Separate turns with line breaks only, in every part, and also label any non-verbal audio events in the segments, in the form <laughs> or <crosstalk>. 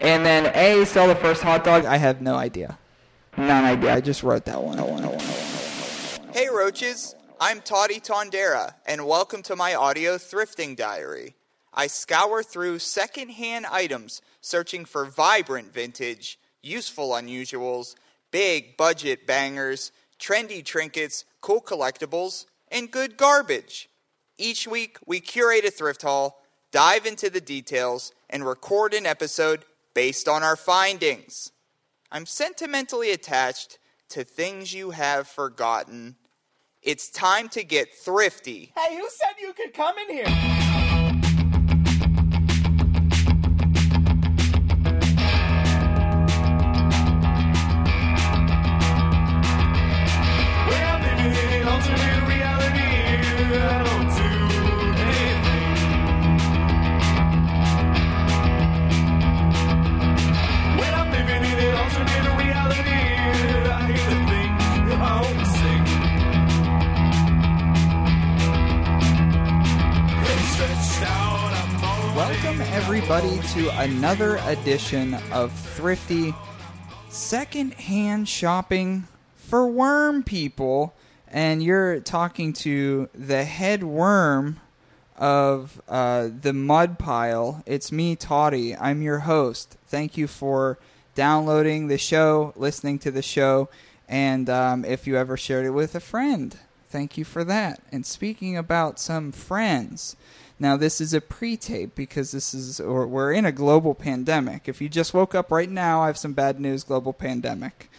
And then A, sell the first hot dog. I have no idea. None idea. I just wrote that one.
Hey Roaches, I'm Toddy Tondera, and welcome to my audio thrifting diary. I scour through secondhand items searching for vibrant vintage, useful unusuals, big budget bangers, trendy trinkets, cool collectibles, and good garbage. Each week, we curate a thrift haul, dive into the details, and record an episode based on our findings. I'm sentimentally attached to things you have forgotten. It's time to get thrifty.
Hey, who said you could come in here?
To
another edition of Thrifty Secondhand Shopping for Worm People. And you're talking to the head worm of uh, the mud pile. It's me, Toddy. I'm your host. Thank you for downloading the show, listening to the show, and um, if you ever shared it with a friend, thank you for that. And speaking about some friends, now this is a pre-tape because this is or we're in a global pandemic. If you just woke up right now, I have some bad news: global pandemic.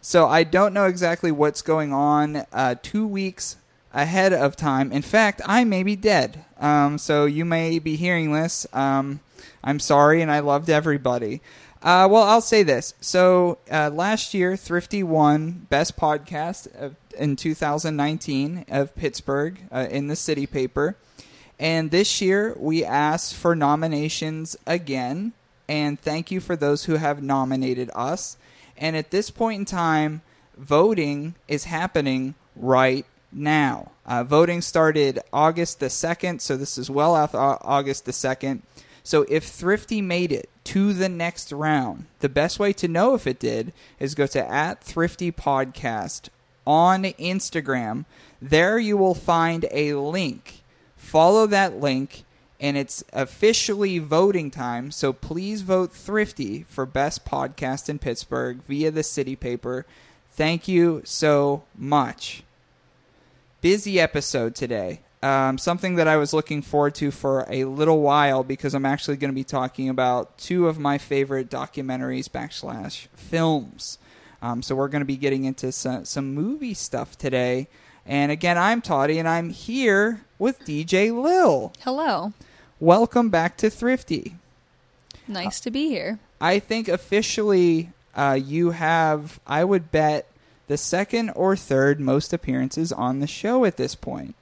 So I don't know exactly what's going on. Uh, two weeks ahead of time. In fact, I may be dead. Um, so you may be hearing this. Um, I'm sorry, and I loved everybody. Uh, well, I'll say this. So uh, last year, Thrifty won Best Podcast of, in 2019 of Pittsburgh uh, in the City Paper. And this year, we asked for nominations again. And thank you for those who have nominated us. And at this point in time, voting is happening right now. Uh, voting started August the 2nd, so this is well after August the 2nd. So if Thrifty made it to the next round, the best way to know if it did is go to at Thrifty Podcast on Instagram. There you will find a link. Follow that link, and it's officially voting time. So please vote Thrifty for Best Podcast in Pittsburgh via the City Paper. Thank you so much busy episode today. Um, something that I was looking forward to for a little while because I'm actually going to be talking about two of my favorite documentaries backslash films. Um, so we're going to be getting into some, some movie stuff today. And again, I'm Toddy, and I'm here with DJ Lil.
Hello.
Welcome back to Thrifty.
Nice to be here.
I think officially uh, you have, I would bet, the second or third most appearances on the show at this point.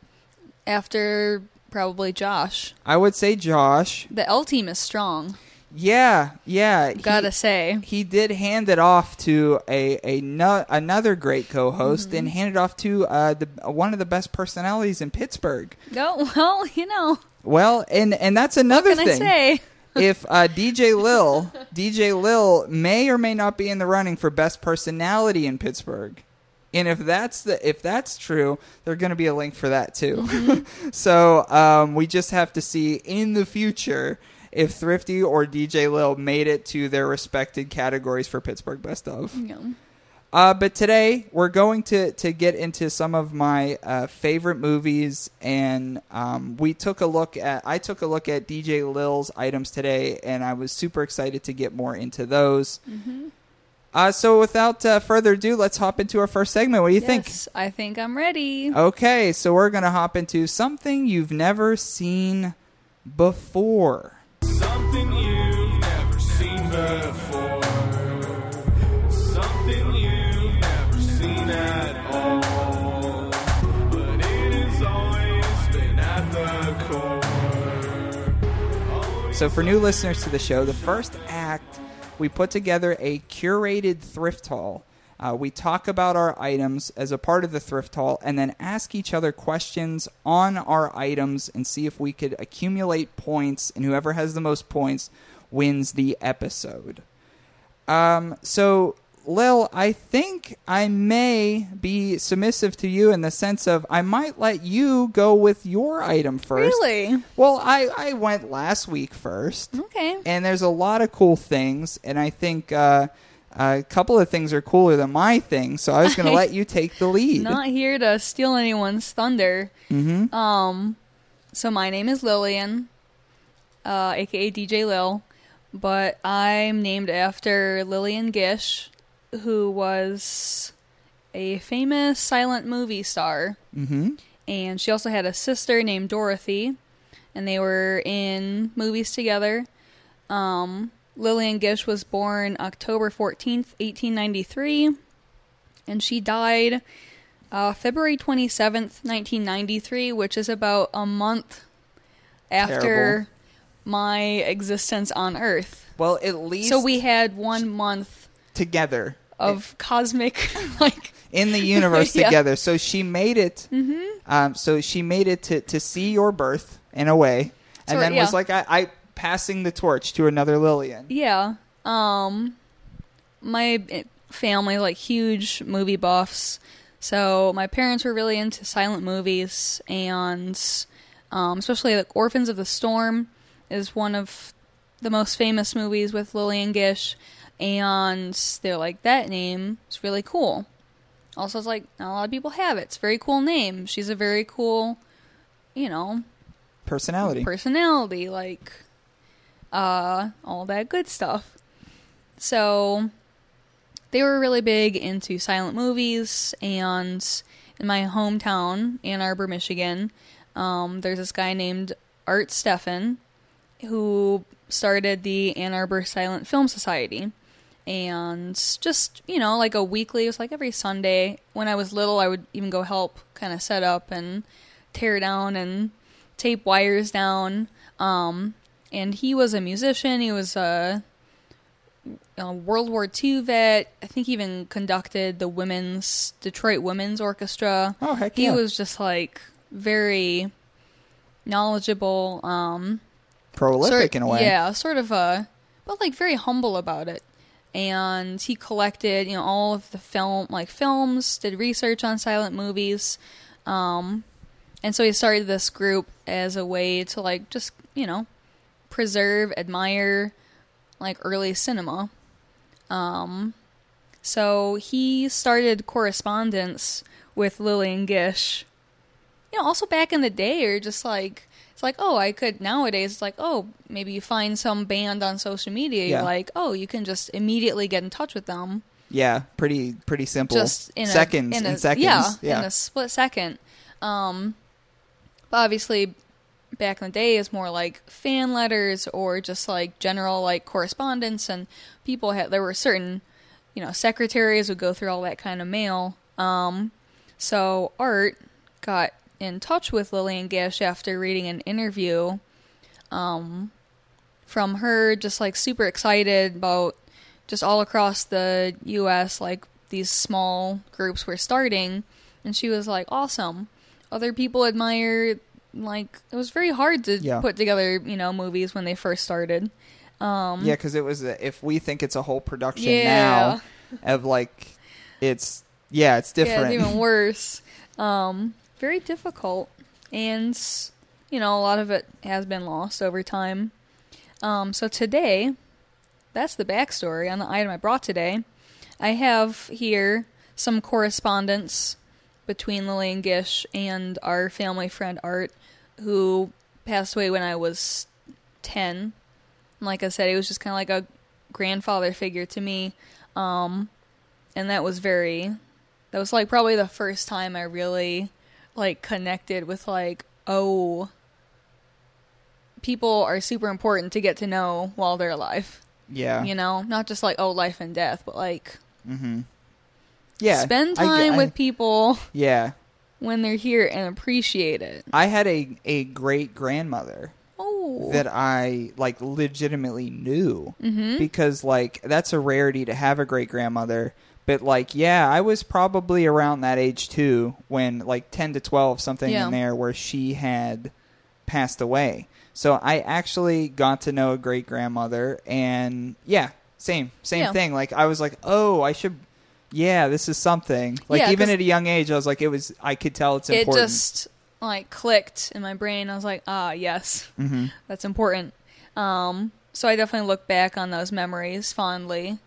After probably Josh.
I would say Josh.
The L team is strong.
Yeah, yeah.
Gotta say.
he did hand it off to a, a no, another great co-host
Mm-hmm.
and handed off to uh, the one of the best personalities in Pittsburgh.
No, well, you know.
Well, and and that's another thing.
I say? <laughs>
if uh, DJ Lil, <laughs> DJ Lil may or may not be in the running for best personality in Pittsburgh. And if that's the if that's true, there's going to be a link for that too.
Mm-hmm. <laughs>
so um, we just have to see in the future if Thrifty or DJ Lil made it to their respected categories for Pittsburgh Best of. Uh, but today we're going to to get into some of my uh, favorite movies, and um, we took a look at. I took a look at DJ Lil's items today, and I was super excited to get more into those. Uh, so without uh, further ado, let's hop into our first segment. What do you think?
I think I'm ready.
Okay, so we're gonna hop into something you've never seen before.
Something you've never seen before. Something you've never seen at all. But it has always been at the core.
So, for new listeners to the show, the first act, we put together a curated thrift haul. Uh, we talk about our items as a part of the thrift haul and then ask each other questions on our items and see if we could accumulate points. And whoever has the most points wins the episode. Um, so Lil, I think I may be submissive to you in the sense of I might let you go with your item first.
Really?
Well, I, I went last week first
Okay.
and there's a lot of cool things, and I think uh, a couple of things are cooler than my thing. So I was going <laughs> to let you take the lead.
Not here to steal anyone's thunder.
mm-hmm.
Um, so my name is Lillian, uh, aka DJ Lil, but I'm named after Lillian Gish, who was a famous silent movie star,
Mm-hmm.
and she also had a sister named Dorothy, and they were in movies together. Um, Lillian Gish was born October 14th, 1893, and she died uh, February 27th, 1993, which is about a month after
Terrible.
my existence on Earth.
Well, at least
So we had one month
together
of cosmic, <laughs> like,
in the universe <laughs>
Yeah. Mm-hmm.
together. So she made it. Um, so she made it to, to see your birth in a way, and then
yeah.
was like, I, I passing the torch to another Lillian.
Yeah. Um my family like huge movie buffs. So my parents were really into silent movies and um especially like Orphans of the Storm is one of the most famous movies with Lillian Gish and they're like that name is really cool. Also it's like not a lot of people have it. It's a very cool name. She's a very cool, you know,
Personality.
personality, like uh, all that good stuff. So they were really big into silent movies, and in my hometown, Ann Arbor, Michigan, um, there's this guy named Art Steffen who started the Ann Arbor Silent Film Society. And just, you know, like a weekly, it was like every Sunday. When I was little, I would even go help kind of set up and tear down and tape wires down. Um, and he was a musician. He was a, a World War II vet. I think he even conducted the women's Detroit Women's Orchestra.
Oh, heck
He
yeah.
was just like very knowledgeable. Um,
Prolific
sort,
in a way.
Yeah, sort of a, but like very humble about it. And he collected, you know, all of the film like films, did research on silent movies. Um and so he started this group as a way to like just, you know, preserve, admire like early cinema. Um so he started correspondence with Lillian Gish. You know, also back in the day, or just like it's like, oh, I could nowadays. It's like, oh, maybe you find some band on social media.
Yeah.
You're like, oh, you can just immediately get in touch with them,
Yeah, pretty pretty simple.
just in
seconds
a, in,
in
a,
seconds.
Yeah,
yeah.
in a split second. Um, but obviously, back in the day, is more like fan letters or just like general like correspondence, and people had there were certain, you know, secretaries would go through all that kind of mail. Um, so Art got in touch with Lillian Gish after reading an interview um, from her, just like super excited about just all across the U.S. like these small groups were starting, and she was like, "Awesome." Other people admire like it was very hard to
Yeah.
put together, you know, movies when they first started. Um,
Yeah, because it was a, if we think it's a whole production
Yeah.
now of like it's yeah it's
Yeah,
different.
it's even <laughs> worse. Um, very difficult, and you know a lot of it has been lost over time. Um, so today, that's the backstory on the item I brought today. I have here some correspondence between Lillian Gish and our family friend Art, who passed away when I was ten. And like I said, he was just kind of like a grandfather figure to me. Um, and that was very that was like probably the first time I really like connected with like oh people are super important to get to know while they're alive.
yeah,
You know, not just like oh life and death, but like mm-hmm.
yeah.
spend
I-
time
I-
with people
yeah.
When they're here and appreciate it.
I had a a great grandmother
Oh.
that I like legitimately knew
Mhm.
because like that's a rarity to have a great grandmother. But like, yeah, I was probably around that age too when like ten to twelve something
Yeah.
in there where she had passed away. So I actually got to know a great grandmother, and yeah, same same
Yeah.
thing. Like I was like, oh, I should. Yeah, this is something. Like
Yeah,
even
'cause
at a young age, I was like, it was. I could tell it's important.
it
important.
just like clicked in my brain. I was like, ah, yes,
hmm
that's important. Um, so I definitely look back on those memories fondly,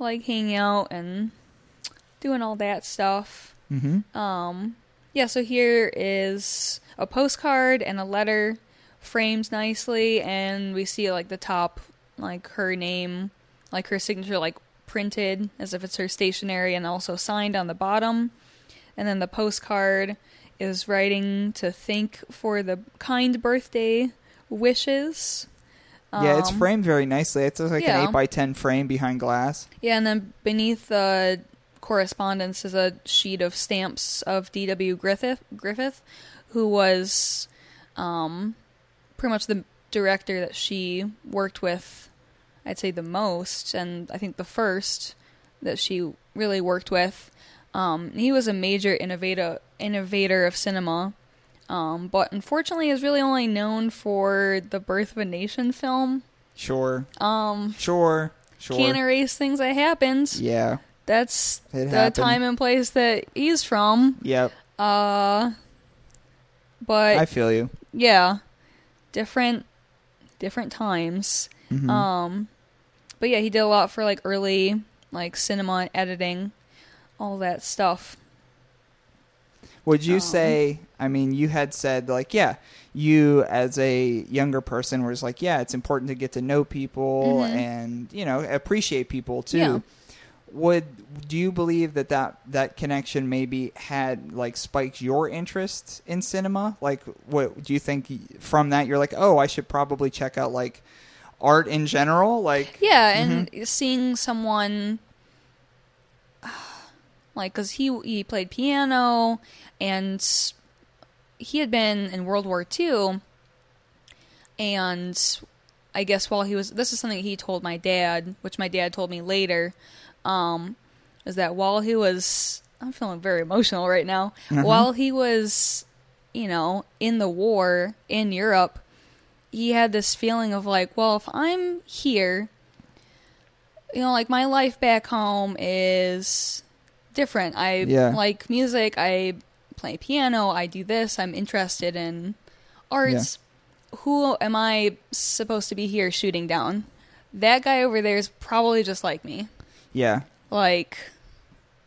like hanging out and doing all that stuff.
hmm
Um, yeah, so here is a postcard and a letter framed nicely, and we see like the top, like her name, like her signature, like printed as if it's her stationery, and also signed on the bottom. And then the postcard is writing to thank for the kind birthday wishes.
yeah, it's
Um,
framed very nicely. It's like
yeah.
an eight by ten frame behind glass.
Yeah, and then beneath the correspondence is a sheet of stamps of D.W. Griffith, Griffith, who was um, pretty much the director that she worked with. I'd say the most, and I think the first that she really worked with. Um, he was a major innovator innovator of cinema, um, but unfortunately is really only known for the Birth of a Nation film.
Sure,
Um,
sure, sure.
can't erase things that happened.
yeah.
That's
It
the
happened.
time and place that he's from.
Yep.
Uh, but
I feel you.
yeah, different, different times.
Mhm.
Um, but yeah, he did a lot for like early like cinema editing, all that stuff.
Would you
Um,
say? I mean, you had said like, yeah, you as a younger person was like, yeah, it's important to get to know people
Mhm.
and you know appreciate people too.
Yeah.
Would do you believe that, that that connection maybe had like spiked your interest in cinema? Like, what do you think from that you're like, oh, I should probably check out like art in general? Like,
Yeah, and seeing someone <sighs> like because he he played piano and he had been in World War II, and I guess while he was this is something he told my dad, which my dad told me later, um, is that while he was I'm feeling very emotional right now. While he was, you know, in the war in Europe, he had this feeling of like, well, if I'm here, you know, like my life back home is different. I
Yeah.
like music, I play piano, I do this, I'm interested in arts. Who am I supposed to be here shooting down? That guy over there is probably just like me.
yeah,
Like,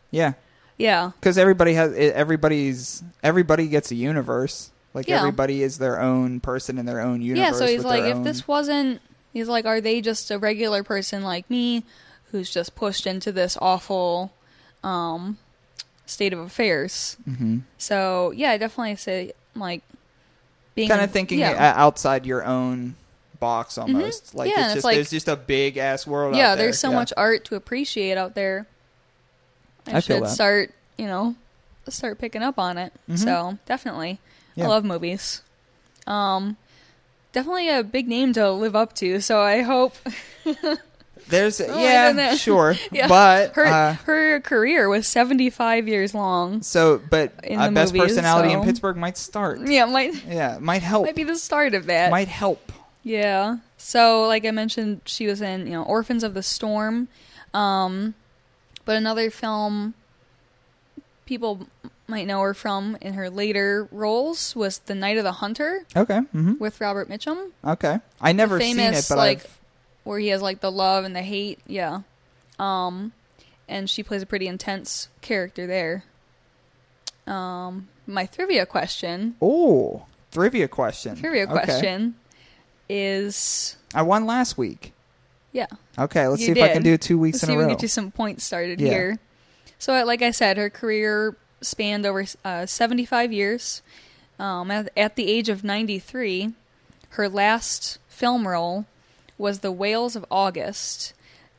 yeah,
yeah.
because everybody has everybody's everybody gets a universe. Like
Yeah.
everybody is their own person in their own universe.
Yeah, so he's like, if
own-
this wasn't, he's like, are they just a regular person like me who's just pushed into this awful um, state of affairs?
Mhm.
So yeah, I definitely say like being
kind of thinking
yeah.
outside your own box almost. Like
Yeah,
it's just
it's like-
there's just a big ass world.
yeah,
out there.
there's so
Yeah.
much art to appreciate out there. I,
I
should start, you know, start picking up on it.
Mhm.
So definitely,
Yeah.
I love movies. Um, definitely a big name to live up to. So I hope <laughs>
There's
don't
yeah, sure, <laughs>
Yeah.
but
her
uh,
her career was 75 years long.
so but uh,
the
best
movies,
personality in Pittsburgh might start.
Yeah, might
Yeah, might help.
might be the start of that.
Might help.
Yeah. So, like I mentioned, she was in you know Orphans of the Storm, um, but another film people might know her from in her later roles was The Night of the Hunter
Okay. hmm
with Robert Mitchum,
Okay. I never seen it, but
like-
I've
where he has like the love and the hate. Yeah. Um, and she plays a pretty intense character there. Um, my trivia question,
oh trivia question.
trivia
Okay.
question is
I won last week.
yeah.
Okay, let's
You
see if I can
did.
do two weeks
Let's
in
see
a
if we can get you some points started
Yeah.
here. So, like I said, her career spanned over uh, 75 years. Um, at, at the age of 93, her last film role was The Whales of August,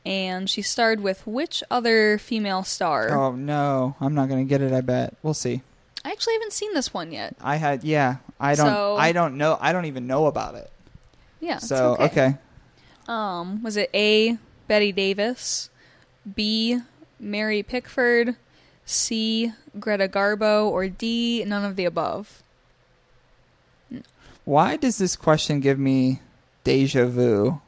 and she starred with which other female star?
Oh no, I'm not gonna get it. I bet we'll see.
I actually haven't seen this one yet.
I had yeah. I don't.
So-
I don't know. I don't even know about it.
Yeah,
So
okay.
okay.
Um, was it A. Bette Davis, B. Mary Pickford, C. Greta Garbo, or D. None of the above?
Why does this question give me deja vu?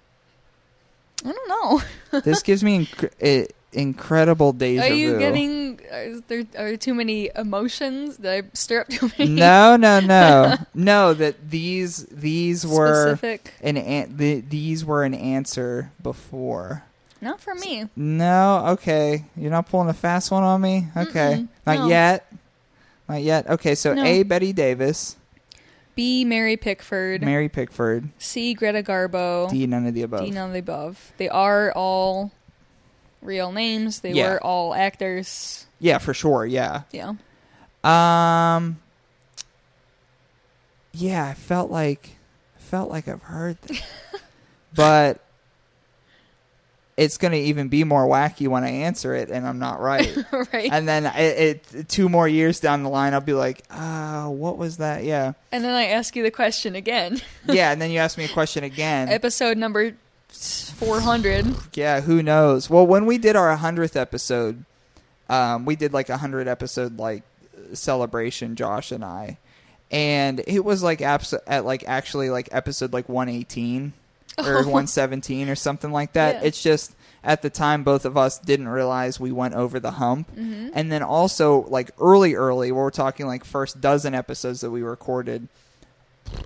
I don't know. <laughs>
This gives me inc- incredible deja vu.
Are you
vu.
getting? Are there, are there too many emotions? Did I stir up too many?
No, no, no, <laughs> no. That these these were
specific.
an, an the, these were an answer before.
Not for me.
No, okay. You're not pulling a fast one on me? Okay.
Mm-mm,
not
no.
yet. Not yet. Okay, so
No.
A Bette Davis,
B. Mary Pickford.
Mary Pickford,
C. Greta Garbo.
D none of the above.
D. None of the above. They are all real names. They
Yeah.
were all actors.
Yeah, for sure. Yeah.
Yeah.
Um Yeah, I felt like felt like I've heard that. <laughs> but it's going to even be more wacky when I answer it and I'm not right. <laughs>
right.
and then it, it two more years down the line I'll be like, "Ah, what was that?" Yeah.
and then I ask you the question again. <laughs>
Yeah, and then you ask me a question again.
Episode number 400.
Yeah, who knows? Well, when we did our 100th episode, um, we did like a 100 episode like celebration Josh and I. And it was like abs- at like actually like episode like 118 <laughs> or 117 or something like that.
Yeah.
It's just at the time both of us didn't realize we went over the hump.
Mm-hmm.
And then also like early early, where we're talking like first dozen episodes that we recorded,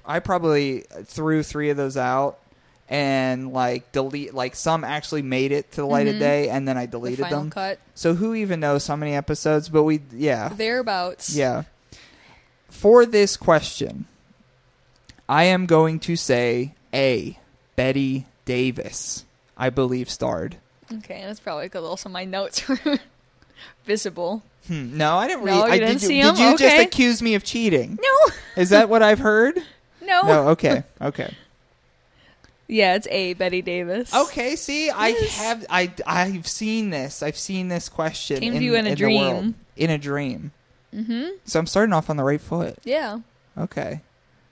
I probably threw 3 of those out and like delete like some actually made it to the light of
Mhm.
day and then I
The
deleted
final
them.
cut.
So who even knows how many episodes? But we yeah.
Thereabouts.
Yeah. For this question, I am going to say A. Bette Davis, I believe starred.
Okay, that's probably because also my notes <laughs> were visible.
Hmm, no, I didn't read.
No, you
I,
didn't
did,
see
did
'em?
you just accuse me of cheating?
No, <laughs>
Is that what I've heard?
no.
No. Okay. Okay. <laughs>
Yeah, it's A. Bette Davis.
Okay. See, I
Yes.
have. I. I've seen this. I've seen this question.
Came to you in a
world.
dream.
In a dream.
Mm-hmm.
So I'm starting off on the right foot.
Yeah,
Okay.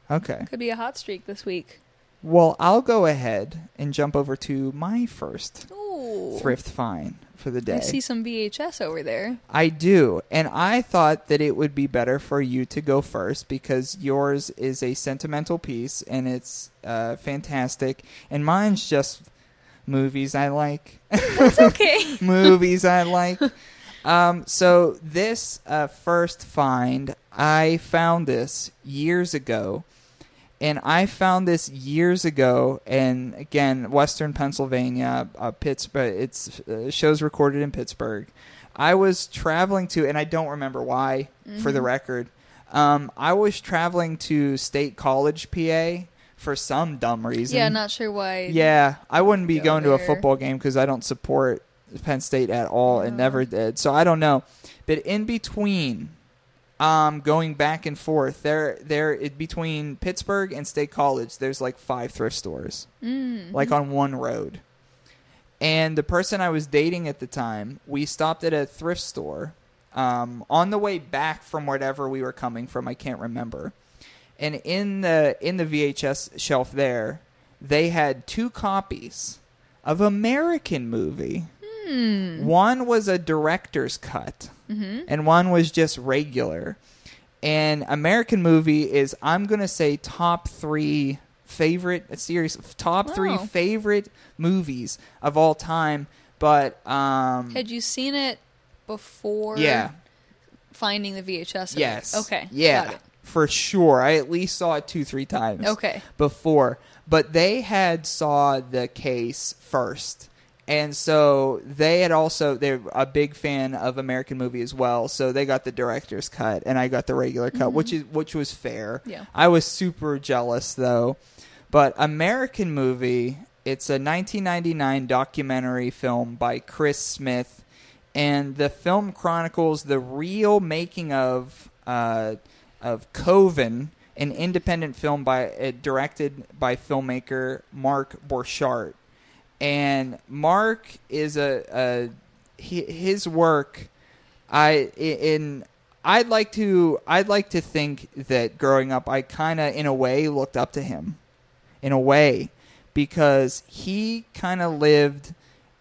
Okay.
could be a hot streak this week.
Well, I'll go ahead and jump over to my first
Ooh.
thrift find for the day.
I see some VHS over there.
I do. And I thought that it would be better for you to go first because yours is a sentimental piece and it's uh, fantastic. And mine's just movies I like.
It's okay. <laughs>
movies I like. <laughs> Um, so this uh, first find, I found this years ago, and I found this years ago, and again, Western Pennsylvania, uh, Pittsburgh. It's uh, shows recorded in Pittsburgh. I was traveling to, and I don't remember why, for the record. Um, I was traveling to State College, PA, for some dumb reason.
yeah, not sure why.
Yeah, I wouldn't be
go
going to a football game because I don't support Penn State at all and
Oh.
never did. So I don't know. But in between, um, going back and forth, there, there, it, between Pittsburgh and State College, there's like five thrift stores,
Mm.
like on one road. And the person I was dating at the time, we stopped at a thrift store um, on the way back from wherever we were coming from. I can't remember. And in the in the VHS shelf there, they had two copies of American movie.
Hmm.
One was a director's cut,
Mm-hmm.
and one was just regular. And American movie is I'm gonna say top three favorite series, top three favorite movies of all time. But um,
Had you seen it before?
yeah,
Finding the VHS.
yes,
Okay.
yeah, for sure. I at least saw it two, three times.
Okay.
before, but they had saw the case first. And so they had also they're a big fan of American movie as well, so they got the director's cut and I got the regular cut, which is which was fair.
Yeah.
I was super jealous though. But American movie, it's a 1999 documentary film by Chris Smith and the film chronicles the real making of uh, of Coven, an independent film by uh, directed by filmmaker Mark Borchardt. And Mark is a, a his work. I in I'd like to I'd like to think that growing up I kind of in a way looked up to him, in a way, because he kind of lived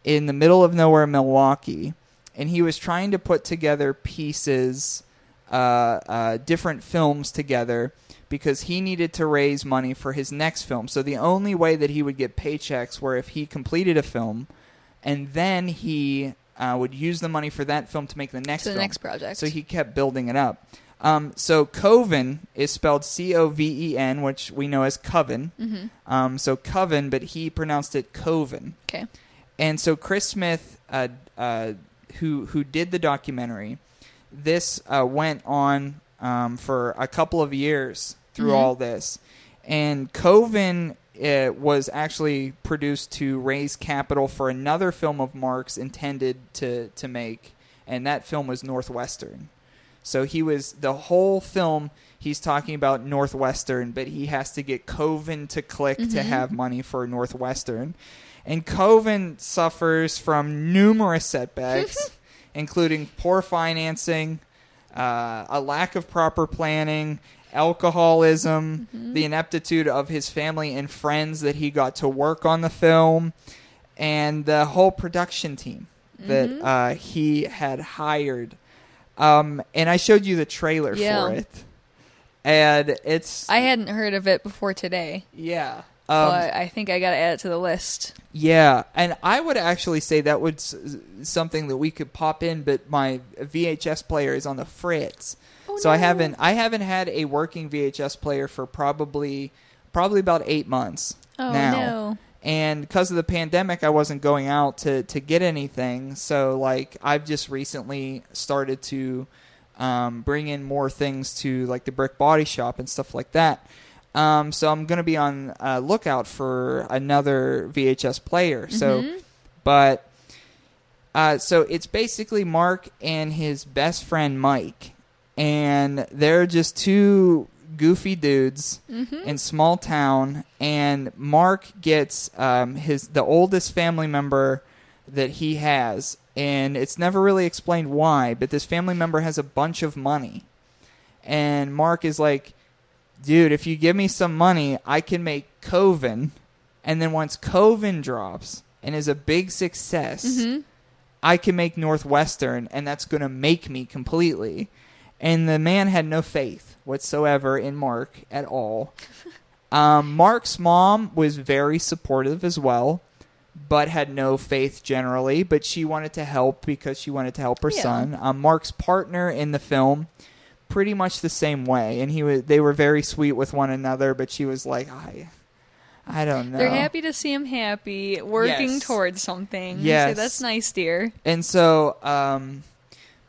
in the middle of nowhere, Milwaukee, and he was trying to put together pieces uh, uh, different films together because he needed to raise money for his next film. So the only way that he would get paychecks were if he completed a film, and then he uh, would use the money for that film to make the next
To the
film.
next project.
So he kept building it up. Um, so Coven is spelled C O V E N, which we know as Coven.
Mhm.
Um, so Coven, but he pronounced it Coven.
Okay.
And so Chris Smith, uh, uh, who who did the documentary, this uh, went on um, for a couple of years through
Mhm.
all this, and Coven uh, was actually produced to raise capital for another film of Mark's intended to to make, and that film was Northwestern. So he was the whole film. He's talking about Northwestern, but he has to get Coven to click to
Mhm.
have money for Northwestern. And Coven suffers from numerous setbacks, <laughs> including poor financing, uh, a lack of proper planning, alcoholism, the ineptitude of his family and friends that he got to work on the film, and the whole production team that
Mhm.
uh, he had hired. Um, and I showed you the trailer
Yeah.
for it, and it's
I hadn't heard of it before today,
yeah. Um,
but I think I got to add it to the list.
yeah, and I would actually say that would s- something that we could pop in, but my VHS player is on the fritz,
Oh,
so I haven't I haven't had a working VHS player for probably probably about eight months
Oh
now.
no.
And because of the pandemic, I wasn't going out to to get anything. So like I've just recently started to um, bring in more things to like the brick body shop and stuff like that. Um, so I'm gonna be on uh, lookout for another VHS player. So,
Mhm.
but uh, so it's basically Mark and his best friend Mike, and they're just two goofy dudes
Mhm.
in small town. And Mark gets um, his the oldest family member that he has, and it's never really explained why. But this family member has a bunch of money, and Mark is like, "Dude, if you give me some money, I can make Coven." And then once Coven drops and is a big success,
Mhm.
I can make Northwestern, and that's going to make me completely. And the man had no faith whatsoever in Mark at all. <laughs> Um, Mark's mom was very supportive as well, but had no faith generally. But she wanted to help because she wanted to help her
Yeah.
son. Um, Mark's partner in the film, pretty much the same way, and he was. They were very sweet with one another, but she was like, I, I don't know.
They're happy to see him happy, working
Yes.
towards something. So
Yes.
that's nice, dear.
and so um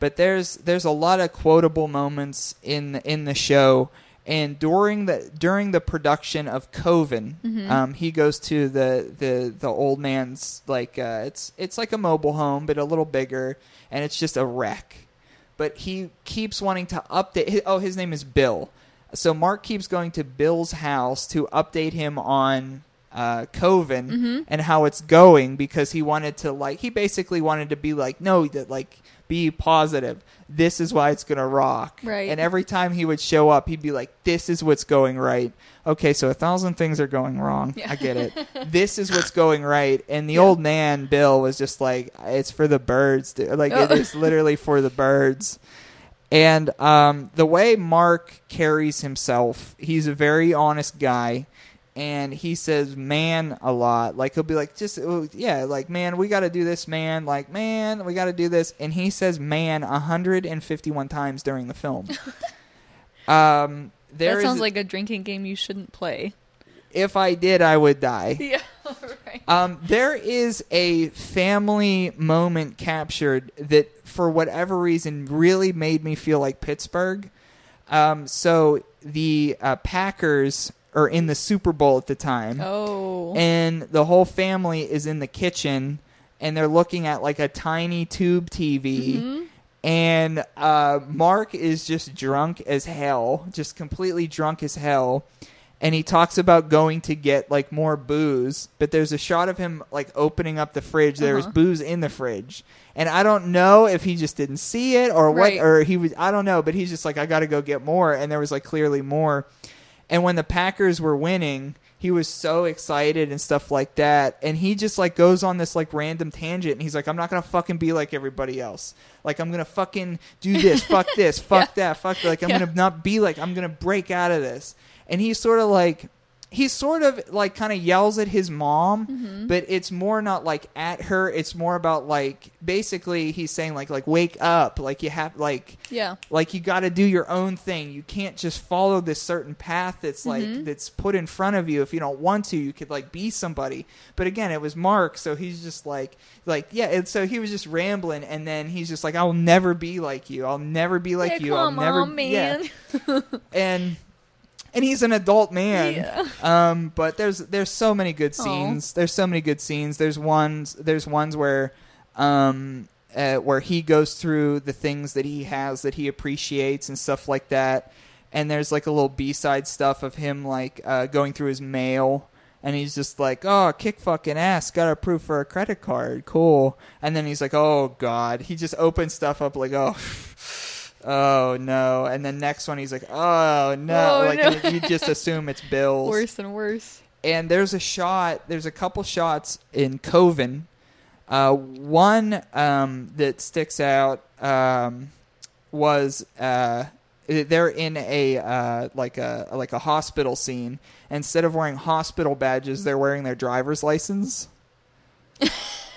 but there's there's a lot of quotable moments in in the show. And during the during the production of Coven
Mhm.
um he goes to the the the old man's like uh it's it's like a mobile home but a little bigger and it's just a wreck. But he keeps wanting to update oh his name is Bill. So Mark keeps going to Bill's house to update him on uh, Coven
Mhm.
and how it's going because he wanted to like he basically wanted to be like no that like be positive this is why it's gonna rock
Right.
and every time he would show up he'd be like this is what's going right okay so a thousand things are going wrong
Yeah.
I get it <laughs> this is what's going right and the old man Bill was just like it's for the birds dude. like it
Oh.
is <laughs> literally for the birds and um, the way Mark carries himself, he's a very honest guy. And he says "man" a lot. Like he'll be like, "Just oh, yeah, like man, we got to do this, man. Like man, we got to do this." And he says "man" 151 times during the film. <laughs> um, there
that sounds like a drinking game you shouldn't play.
if I did, I would die. <laughs>
Yeah, right.
Um, there is a family moment captured that, for whatever reason, really made me feel like Pittsburgh. Um, so the uh, Packers are in the Super Bowl at the time,
Oh.
and the whole family is in the kitchen, and they're looking at like a tiny tube TV.
Mhm.
And uh, Mark is just drunk as hell, just completely drunk as hell. And he talks about going to get like more booze, but there's a shot of him like opening up the fridge. There's
Uh-huh.
booze in the fridge, and I don't know if he just didn't see it or what,
Right.
or he was. I don't know, but he's just like, I got to go get more, and there was like clearly more. And when the Packers were winning, he was so excited and stuff like that and he just like goes on this like random tangent and he's like i'm not gonna fucking be like everybody else like i'm gonna fucking do this <laughs> fuck this fuck that fuck that. like i'm
Yeah.
gonna not be like i'm gonna break out of this and he's sort of like he sort of like kind of yells at his mom
Mm-hmm.
but it's more not like at her it's more about like basically he's saying like like wake up like you have like
Yeah.
like you got to do your own thing you can't just follow this certain path that's like
Mm-hmm.
that's put in front of you if you don't want to you could like be somebody but again it was mark so he's just like like yeah and so he was just rambling and then he's just like i'll never be like you i'll never be like
yeah,
you i'll
come
never
on,
yeah
man. <laughs>
and and he's an adult man.
Yeah.
Um, but there's there's so many good scenes. There's so many good scenes. There's ones there's ones where um uh, where he goes through the things that he has that he appreciates and stuff like that. And there's like a little B side stuff of him like uh, going through his mail. And he's just like, oh, kick fucking ass. Got approved for a credit card. Cool. And then he's like, oh, God. He just opens stuff up like, oh, oh, no. And then next one, he's like, oh, no.
Oh,
like,
no.
and you just assume it's Bill's.
Worse and worse.
And there's a shot, there's a couple shots in Coven. Uh, one um, that sticks out um, was uh, they're in a uh, like a like a hospital scene. Instead of wearing hospital badges, they're wearing their driver's license, <laughs>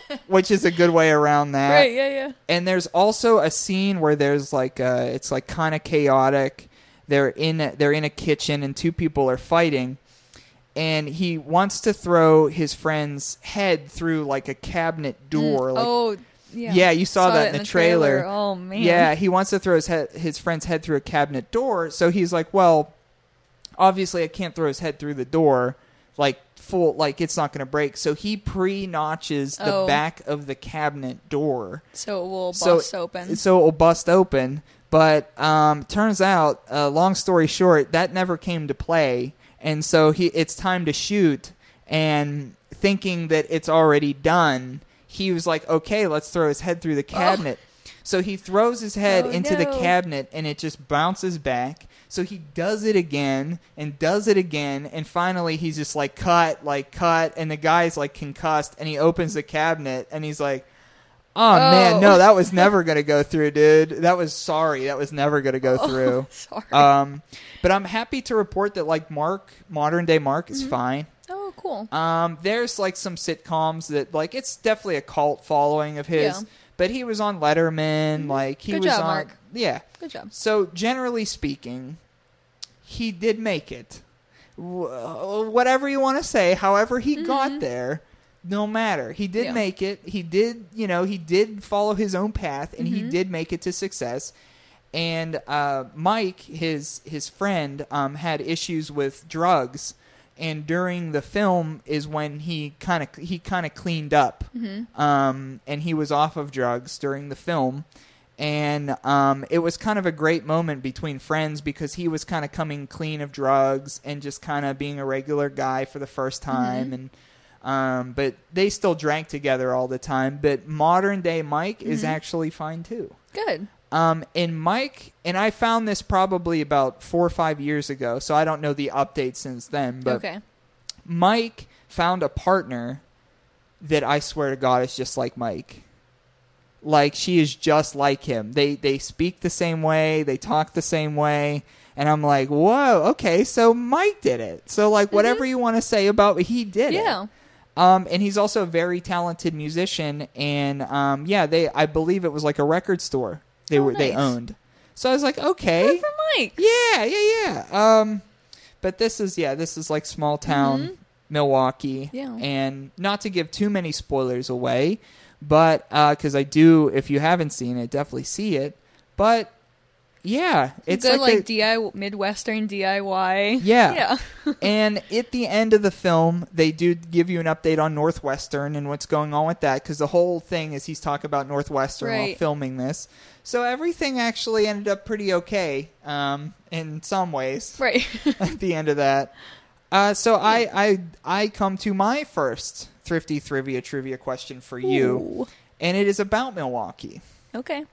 <laughs> which is a good way around that.
right, yeah, yeah.
And there's also a scene where there's like uh it's like kind of chaotic. They're in a, they're in a kitchen and two people are fighting and he wants to throw his friend's head through like a cabinet door like
oh, yeah.
Yeah, you saw that in the trailer.
Oh man.
yeah, he wants to throw his head, his friend's head through a cabinet door. So he's like, "Well, obviously I can't throw his head through the door like full like it's not going to break." So he pre-notches the
Oh.
back of the cabinet door
So it will
so
bust open.
so it will bust open. But um, turns out, uh, long story short, that never came to play, and so he it's time to shoot. And thinking that it's already done, he was like, "Okay, let's throw his head through the cabinet." So he throws his head
Oh,
into the cabinet, and it just bounces back. So he does it again and does it again, and finally he's just like cut, like cut, and the guy's like concussed, and he opens the cabinet, and he's like. Oh, man,
Oh.
no, that was <laughs> never gonna go through, dude. That was sorry, that was never gonna go through. <laughs>
Sorry.
Um, but I'm happy to report that like Mark, modern day Mark,
Mm-hmm.
is fine.
oh, cool.
Um, there's like some sitcoms that like it's definitely a cult following of his.
Yeah.
But he was on Letterman, like he
Good
was
job,
on,
Mark.
Yeah.
Good job.
So generally speaking, he did make it. Wh- Whatever you want to say, however he got there, no matter. He did
Mm-hmm. Yeah.
make it. He did, you know, he did follow his own path, and
Mm-hmm.
he did make it to success. And uh, Mike, his his friend, um, had issues with drugs, and during the film is when he kind of he kind of cleaned up, um, and he was off of drugs during the film and um, it was kind of a great moment between friends because he was kind of coming clean of drugs and just kind of being a regular guy for the first time and um, but they still drank together all the time but modern day mike is actually fine too
Good.
um, and mike and i found this probably about four or five years ago so i don't know the update since then but
okay.
Mike found a partner that I swear to God is just like Mike. Like she is just like him. They they speak the same way, they talk the same way, and I'm like, whoa, okay, so Mike did it. So like whatever you want to say about he did it.
Yeah.
Um, and he's also a very talented musician, and um, yeah, they I believe it was like a record store they
Oh,
were they owned. So I was like, okay,
Good for Mike.
yeah, yeah, yeah. Um, but this is yeah, this is like small town Milwaukee.
Mm-hmm. Yeah.
And not to give too many spoilers away, but because I do, if you haven't seen it, definitely see it. But yeah, it's
Good
like,
like, DIY Midwestern DIY.
Yeah. <laughs>
Yeah. <laughs>
and at the end of the film, they do give you an update on Northwestern and what's going on with that because the whole thing is he's talking about Northwestern while filming this. So everything actually ended up pretty okay um, in some ways <laughs>
right.
at the end of that. Uh, so I, I I come to my first thrifty trivia trivia question for you,
Ooh.
and it is about Milwaukee.
Okay.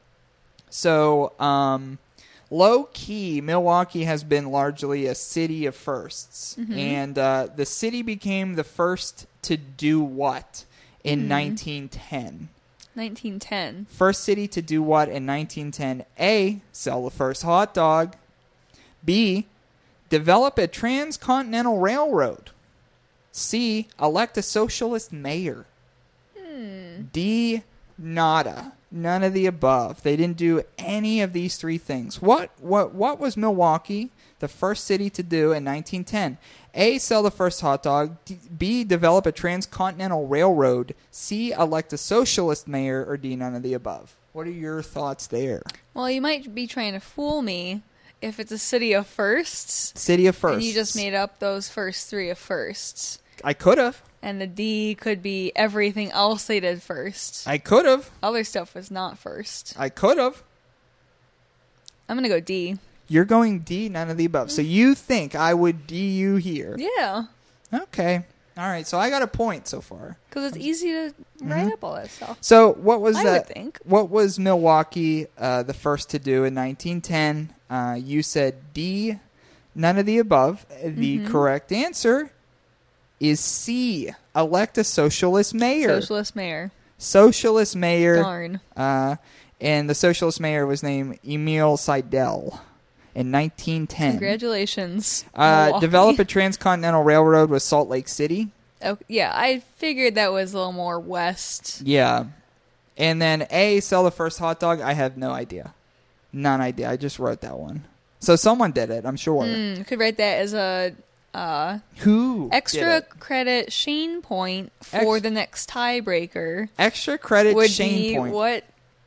So um, low key, Milwaukee has been largely a city of 1sts and uh, the city became the first to do what in 1910?
1910.
First city to do what in 1910? A. Sell the first hot dog. B. Develop a transcontinental railroad. C. Elect a socialist mayor. D. Nada. None of the above. They didn't do any of these three things. What what what was Milwaukee the first city to do in 1910? A. Sell the first hot dog. D, B. Develop a transcontinental railroad. C. Elect a socialist mayor. Or D. None of the above. What are your thoughts there?
Well, you might be trying to fool me if it's a city of firsts.
City of firsts.
And you just made up those first three of firsts.
I could have.
And the D could be everything else they did first.
I could have.
Other stuff was not first.
I could have.
I'm gonna go D.
You're going D. None of the above. So you think I would D you here?
Yeah,
Okay. All right. So I got a point so far.
because it's easy to write up all that stuff.
So what was
I would
that?
think.
What was Milwaukee uh, the first to do in 1910? Uh, you said D. None of the above. The
Mm-hmm.
correct answer is C. Elect a socialist mayor.
Socialist mayor.
socialist mayor.
Darn.
Uh, and the socialist mayor was named Emil Seidel in 1910.
Congratulations.
Uh, develop a transcontinental railroad with Salt Lake City.
Oh, yeah, I figured that was a little more west.
Yeah. And then A, sell the first hot dog. I have no idea. None idea. I just wrote that one. So someone did it, I'm sure.
Mm, could write that as a uh,
Who? did
extra
it?
credit Shane point for
Ex-
the next tiebreaker.
Extra credit
Would
Shane
be
point.
what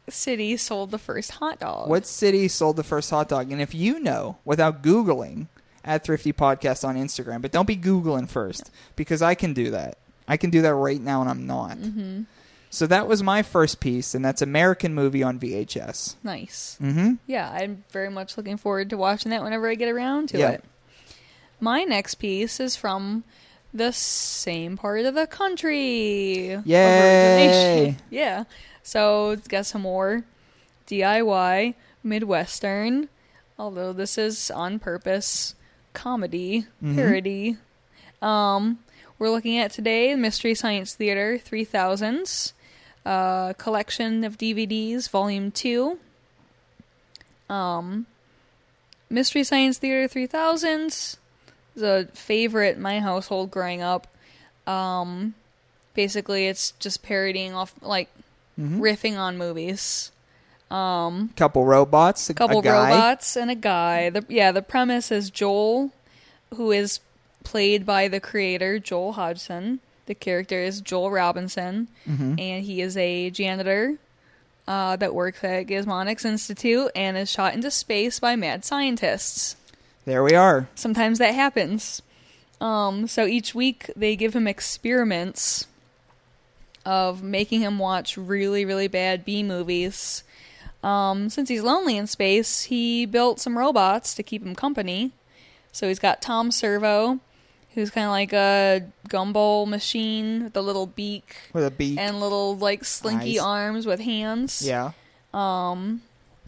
city sold the first hot dog?
What city sold the first hot dog? And if you know without Googling at Thrifty Podcast on Instagram, but don't be Googling first because I can do that. I can do that right now and I'm not.
Mm-hmm.
So that was my first piece, and that's American movie on VHS.
Nice.
Mm-hmm.
Yeah, I'm very much looking forward to watching that whenever I get around to it. My next piece is from the same part of the country.
Yay. <laughs>
Yeah. So it's got some more DIY, Midwestern, although this is on purpose, comedy,
Mm-hmm.
parody. Um, we're looking at today Mystery Science Theater 3000s, uh, collection of DVDs, volume 2. Um, Mystery Science Theater 3000s is a favorite in my household growing up. Um, basically, it's just parodying off, like,
Mm-hmm.
riffing on movies. Um,
Couple robots, a,
couple
guy.
robots and a guy. The, yeah, the premise is Joel, who is played by the creator Joel Hodgson. The character is Joel Robinson,
Mm-hmm.
and he is a janitor uh, that works at Gizmonics Institute and is shot into space by mad scientists.
There we are.
Sometimes that happens. Um, so each week they give him experiments of making him watch really, really bad B movies. Um, since he's lonely in space, he built some robots to keep him company. So he's got Tom Servo, who's kind of like a gumball machine with a little beak
With a beak.
and little like slinky
Nice.
arms with hands.
yeah.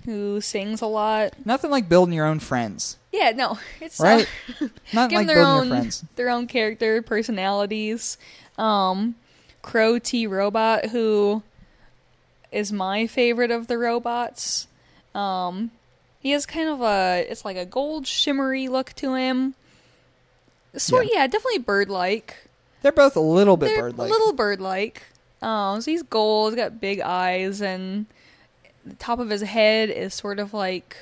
Who sings a lot.
Nothing like building your own friends.
Yeah, no, <laughs> it's
Right? Not
give
like
them their
building
own
your friends.
their own character personalities. Um, Crow T Robot, who is my favorite of the robots. Um, he has kind of a it's like a gold shimmery look to him. Sort
Yeah.
yeah, definitely bird like.
They're both a little bit bird-like.
a little bird like. Um, so he's gold, he's got big eyes, and the top of his head is sort of like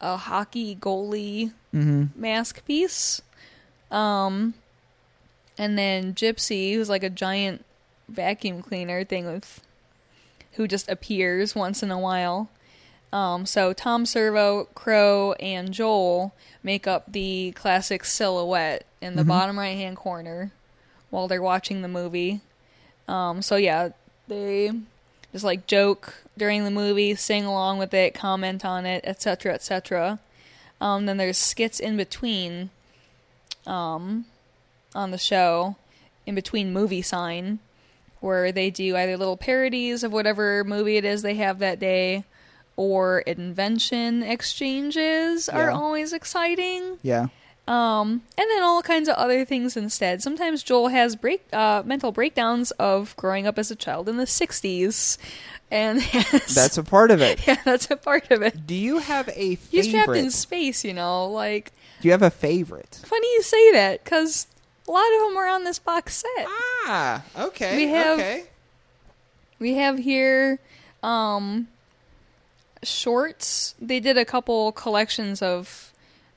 a hockey goalie
Mm-hmm.
mask piece. Um, and then Gypsy, who's like a giant vacuum cleaner thing with, who just appears once in a while. Um, so Tom Servo, Crow, and Joel make up the classic silhouette in the bottom right hand corner while they're watching the movie. Um, so yeah, they just like joke during the movie, sing along with it, comment on it, etc., etc. Um, then there's skits in between, um, on the show, in between movie sign, where they do either little parodies of whatever movie it is they have that day, or invention exchanges are
Yeah.
always exciting.
Yeah.
Um, and then all kinds of other things instead. Sometimes Joel has break uh, mental breakdowns of growing up as a child in the '60s, and <laughs> has,
That's a part of it. <laughs>
yeah, that's a part of it.
Do you have a favorite?
He's trapped in space, you know. Like
Do you have a favorite?
funny you say that because a lot of them are on this box set.
Ah, okay.
We have-
okay.
We have here um shorts. They did a couple collections of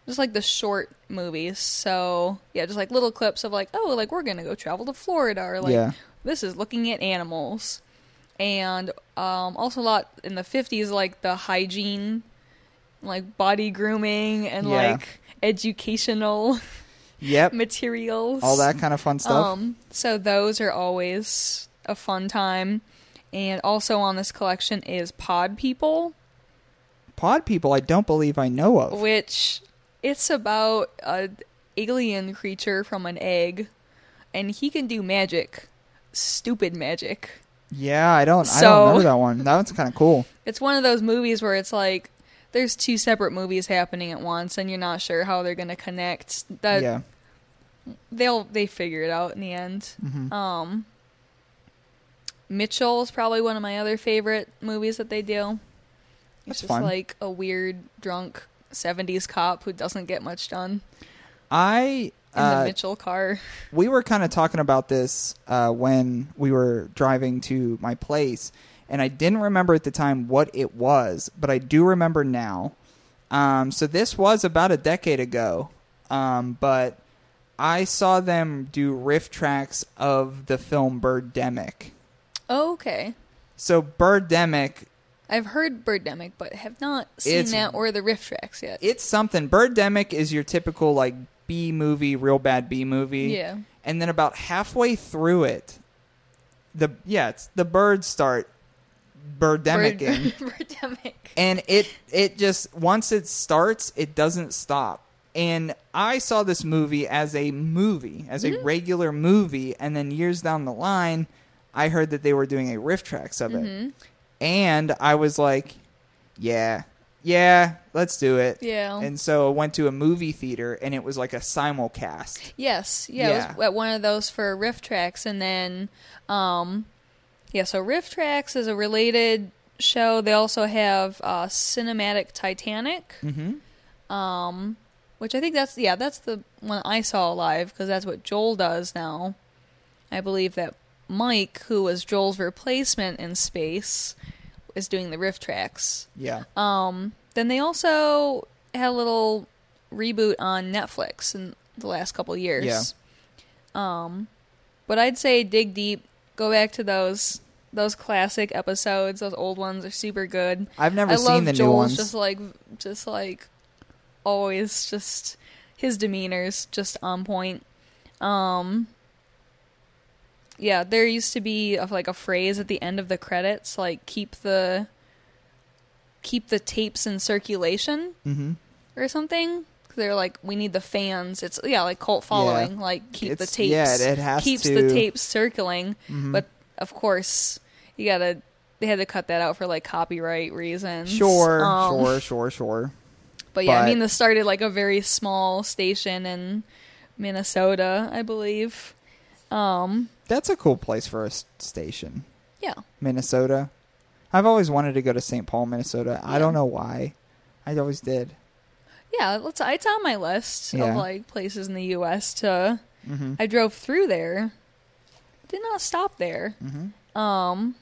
just like the short movies. So, yeah, just like little clips of like, oh, like we're going to go travel to Florida or like
Yeah.
this is looking at animals. And um also a lot in the 50s like the hygiene like body grooming and
Yeah.
like educational
Yep. <laughs>
materials.
All that kind of fun stuff.
Um, so those are always a fun time. And also on this collection is Pod People,
Pod people, I don't believe I know of.
which it's about a alien creature from an egg, and he can do magic, stupid magic.
Yeah, I don't. I don't remember that one. That one's kind of cool. <laughs>
It's one of those movies where it's like there's two separate movies happening at once, and you're not sure how they're gonna connect. That
yeah.
they'll they figure it out in the end.
Mm-hmm.
Um, Mitchell is probably one of my other favorite movies that they do.
That's
It's just
fun.
like a weird drunk '70s cop who doesn't get much done
I
in
uh,
the Mitchell car. <laughs>
we were kind of talking about this uh, when we were driving to my place, and I didn't remember at the time what it was, but I do remember now. Um, so this was about a decade ago, um, but I saw them do RiffTrax of the film Birdemic.
Oh, okay.
So Birdemic,
I've heard Birdemic, but have not seen
It's-
that or the RiffTrax yet.
it's something. Birdemic is your typical like B movie, real bad B movie.
yeah.
and then about halfway through it, the yeah, it's the birds start birdemicing, <laughs>
Birdemic.
and it it just once it starts, it doesn't stop. And I saw this movie as a movie, as a mm-hmm. regular movie, and then years down the line, I heard that they were doing a RiffTrax of it, mm-hmm. And I was like, yeah, yeah, let's do it.
Yeah.
And so I went to a movie theater, and it was like a simulcast.
Yes, yeah, it was at one of those for RiffTrax, and then, um, yeah. So RiffTrax is a related show. They also have uh, cinematic Titanic,
Mm-hmm.
um, which I think that's yeah, that's the one I saw live because that's what Joel does now. I believe that Mike, who was Joel's replacement in space, is doing the RiffTrax.
Yeah.
Um, then they also had a little reboot on Netflix in the last couple years.
Yeah.
Um, but I'd say dig deep, go back to those those classic episodes. Those old ones are super good.
I've never
I
seen
love
the new ones.
just like just like always just his demeanor's just on point. Um yeah, there used to be a, like a phrase at the end of the credits like keep the keep the tapes in circulation
mm-hmm.
or something. They're like, we need the fans. It's yeah, like cult following. Like keep the tapes.
yeah, it- it has
keeps
to-
the tapes circling.
Mhm.
But of course, you gotta. They had to cut that out for like copyright reasons.
Sure,
Um,
sure, sure, sure.
But yeah, I mean, this started like a very small station in Minnesota, I believe. Um,
That's a cool place for a s- station.
yeah,
Minnesota. I've always wanted to go to St. Paul, Minnesota. I don't know why. I always did.
yeah. Let's. It's on my list
Yeah.
of like places in the U.S. to.
Mm-hmm.
I drove through there. Did not stop there.
Mm-hmm.
Um,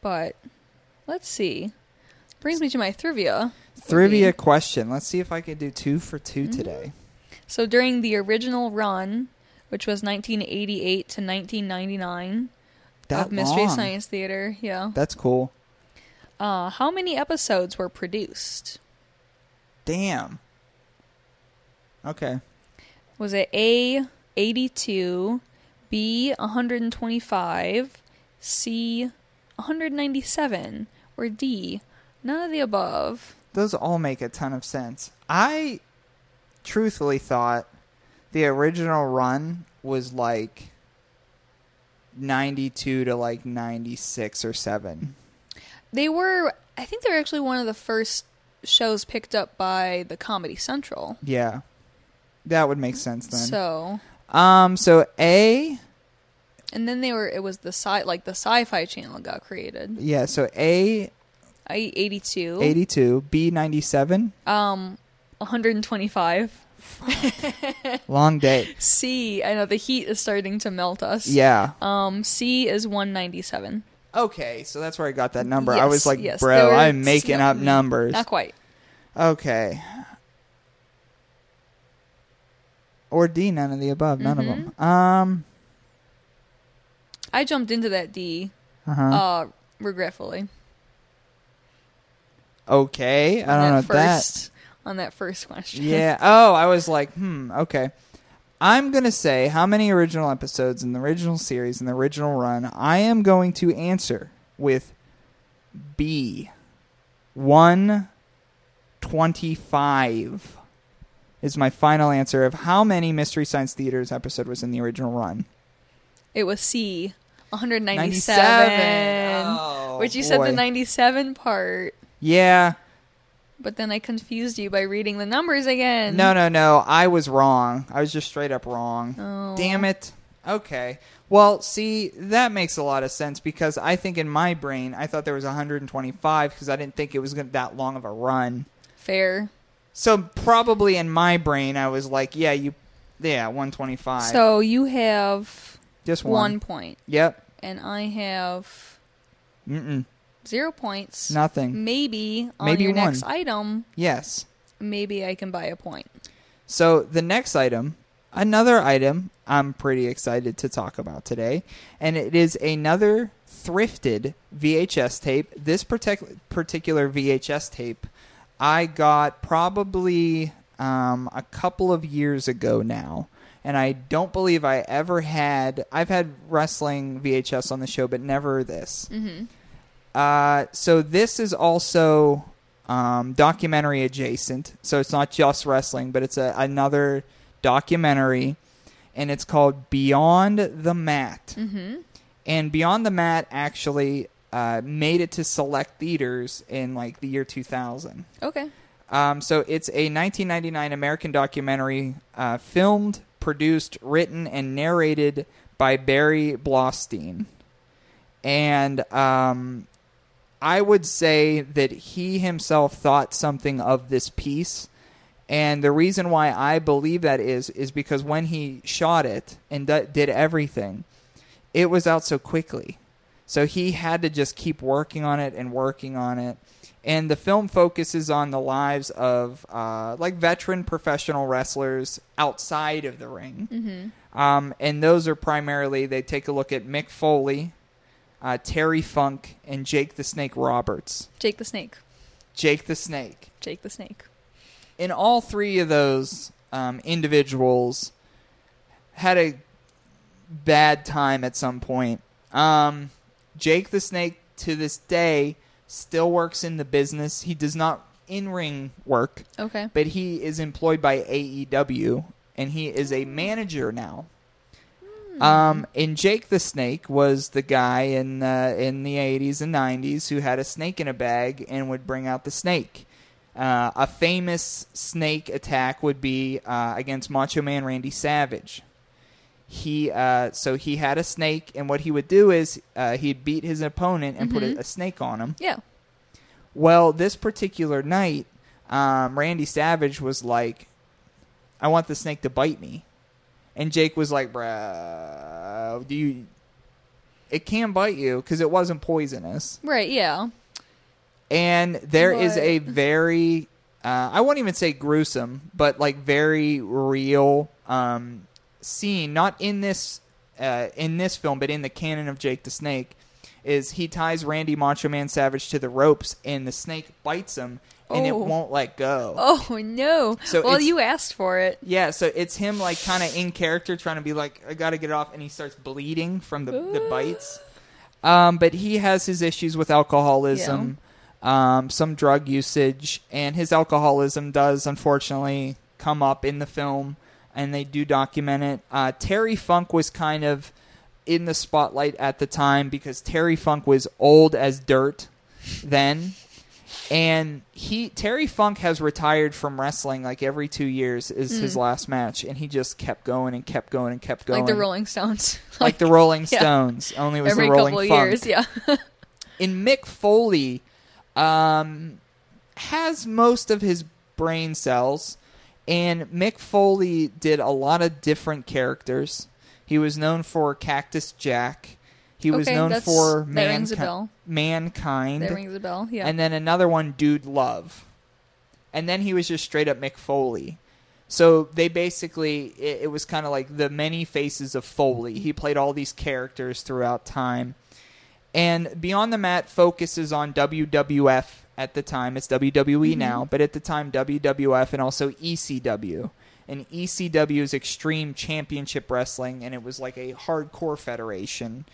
but let's see. Brings me to my trivia.
Trivia question. Let's see if I can do two for 2
Mm-hmm.
today.
So during the original run, which was 1988 to 1999
That
of Mystery
long.
Science Theater, yeah.
That's cool.
Uh, how many episodes were produced?
Damn. Okay.
Was it A 82, B 125, C 197, or D none of the above?
Those all make a ton of sense. I truthfully thought the original run was like 92 to like 96 or 7.
They were I think they were actually one of the first shows picked up by the Comedy Central.
Yeah. That would make sense then.
So,
um so A
and then they were it was the sci like the sci-fi channel got created.
Yeah, so A
I
82 82 B 97
um 125 <laughs>
Long day.
C. I know the heat is starting to melt us.
Yeah.
Um, C is one ninety seven.
Okay, so that's where I got that number. I was like,
yes,
bro, I'm making
no,
up numbers.
Not quite.
Okay. Or D, none of the above, none
Mm-hmm.
of them. Um,
I jumped into that D.
uh-huh.
Uh, regretfully.
okay, I don't know what that.
On that first question.
Yeah. <laughs> Oh, I was like, hmm, okay. I'm going to say how many original episodes in the original series in the original run. I am going to answer with B. 125 is my final answer of how many Mystery Science Theaters episode was in the original run.
It was C. 197.
97. Oh,
which you said the 97 part,
Yeah.
But then I confused you by reading the numbers again.
No, no, no. I was wrong. I was just straight up wrong.
Oh.
Damn it. Okay. Well, see, that makes a lot of sense because I think in my brain, I thought there was 125 because I didn't think it was gonna, that long of a run.
Fair.
So probably in my brain, I was like, yeah, you, yeah, 125.
So you have
just
one
one.
point,
Yep.
and I have
Mm-mm.
Zero points.
Nothing.
Maybe on
Maybe
your
one.
next item,
Yes.
maybe I can buy a point.
So the next item, another item I'm pretty excited to talk about today, and it is another thrifted VHS tape. This partic- particular VHS tape I got probably um, a couple of years ago now. And I don't believe I ever had. I've had wrestling VHS on the show, but never this.
Mm-hmm.
Uh, so this is also um, documentary adjacent. So it's not just wrestling, but it's a, another documentary, and it's called Beyond the Mat.
Mm-hmm.
And Beyond the Mat actually uh, made it to select theaters in like the year 2000.
Okay.
Um, so it's a 1999 American documentary, uh, filmed, produced, written, and narrated by Barry Blaustein. And um, I would say that he himself thought something of this piece. And the reason why I believe that is is because when he shot it and d- did everything, it was out so quickly. So he had to just keep working on it and working on it. And the film focuses on the lives of uh, like veteran professional wrestlers outside of the ring.
Mm-hmm.
Um, and those are primarily, they take a look at Mick Foley, uh, Terry Funk, and Jake the Snake Roberts.
Jake the Snake.
Jake the Snake.
Jake the Snake.
In all three of those um, individuals had a bad time at some point. Um, Jake the Snake, to this day, still works in the business. He does not in ring work,
Okay.
but he is employed by AEW, and he is a manager now. Um, and Jake the Snake was the guy in uh, in the eighties and nineties who had a snake in a bag and would bring out the snake. Uh, a famous snake attack would be uh, against Macho Man Randy Savage. He uh, so he had a snake, and what he would do is uh, he'd beat his opponent and put a, a snake on him.
Yeah.
Well, this particular night, um, Randy Savage was like, "I want the snake to bite me," and Jake was like, "Bro, do you? It can bite you because it wasn't poisonous."
Right. Yeah.
And there is
But-
a very, uh, I won't even say gruesome, but like very real um, scene, not in this uh, in this film, but in the canon of Jake the Snake. Is he ties Randy Macho Man Savage to the ropes, and the snake bites him, and it
Oh.
won't let go.
Oh no.
So
well, you asked for it.
Yeah, so it's him like kind of in character trying to be like, I gotta get it off, and he starts bleeding from the, the bites. Um, but he has his issues with alcoholism, um, some drug usage, and his alcoholism does unfortunately come up in the film, and they do document it. Uh, Terry Funk was kind of in the spotlight at the time because Terry Funk was old as dirt. then. And he Terry Funk has retired from wrestling like every two years is his last match, and he just kept going and kept going and kept going
Mm. like the Rolling Stones. <laughs>
like the Rolling
yeah.
Stones. Only it was
every
the Rolling
couple
Funk.
years. Yeah. <laughs>
In Mick Foley, um, has most of his brain cells, and Mick Foley did a lot of different characters. He was known for Cactus Jack. He was
Okay,
known for
that rings a bell.
mankind,
that rings a bell. Yeah.
and then another one, Dude Love, and then he was just straight up Mick Foley. So they basically, it, it was kind of like the many faces of Foley. He played all these characters throughout time. And Beyond the Mat focuses on WWF at the time. It's WWE mm-hmm. now, but at the time, WWF and also ECW. And ECW is Extreme Championship Wrestling, and it was like a hardcore federation.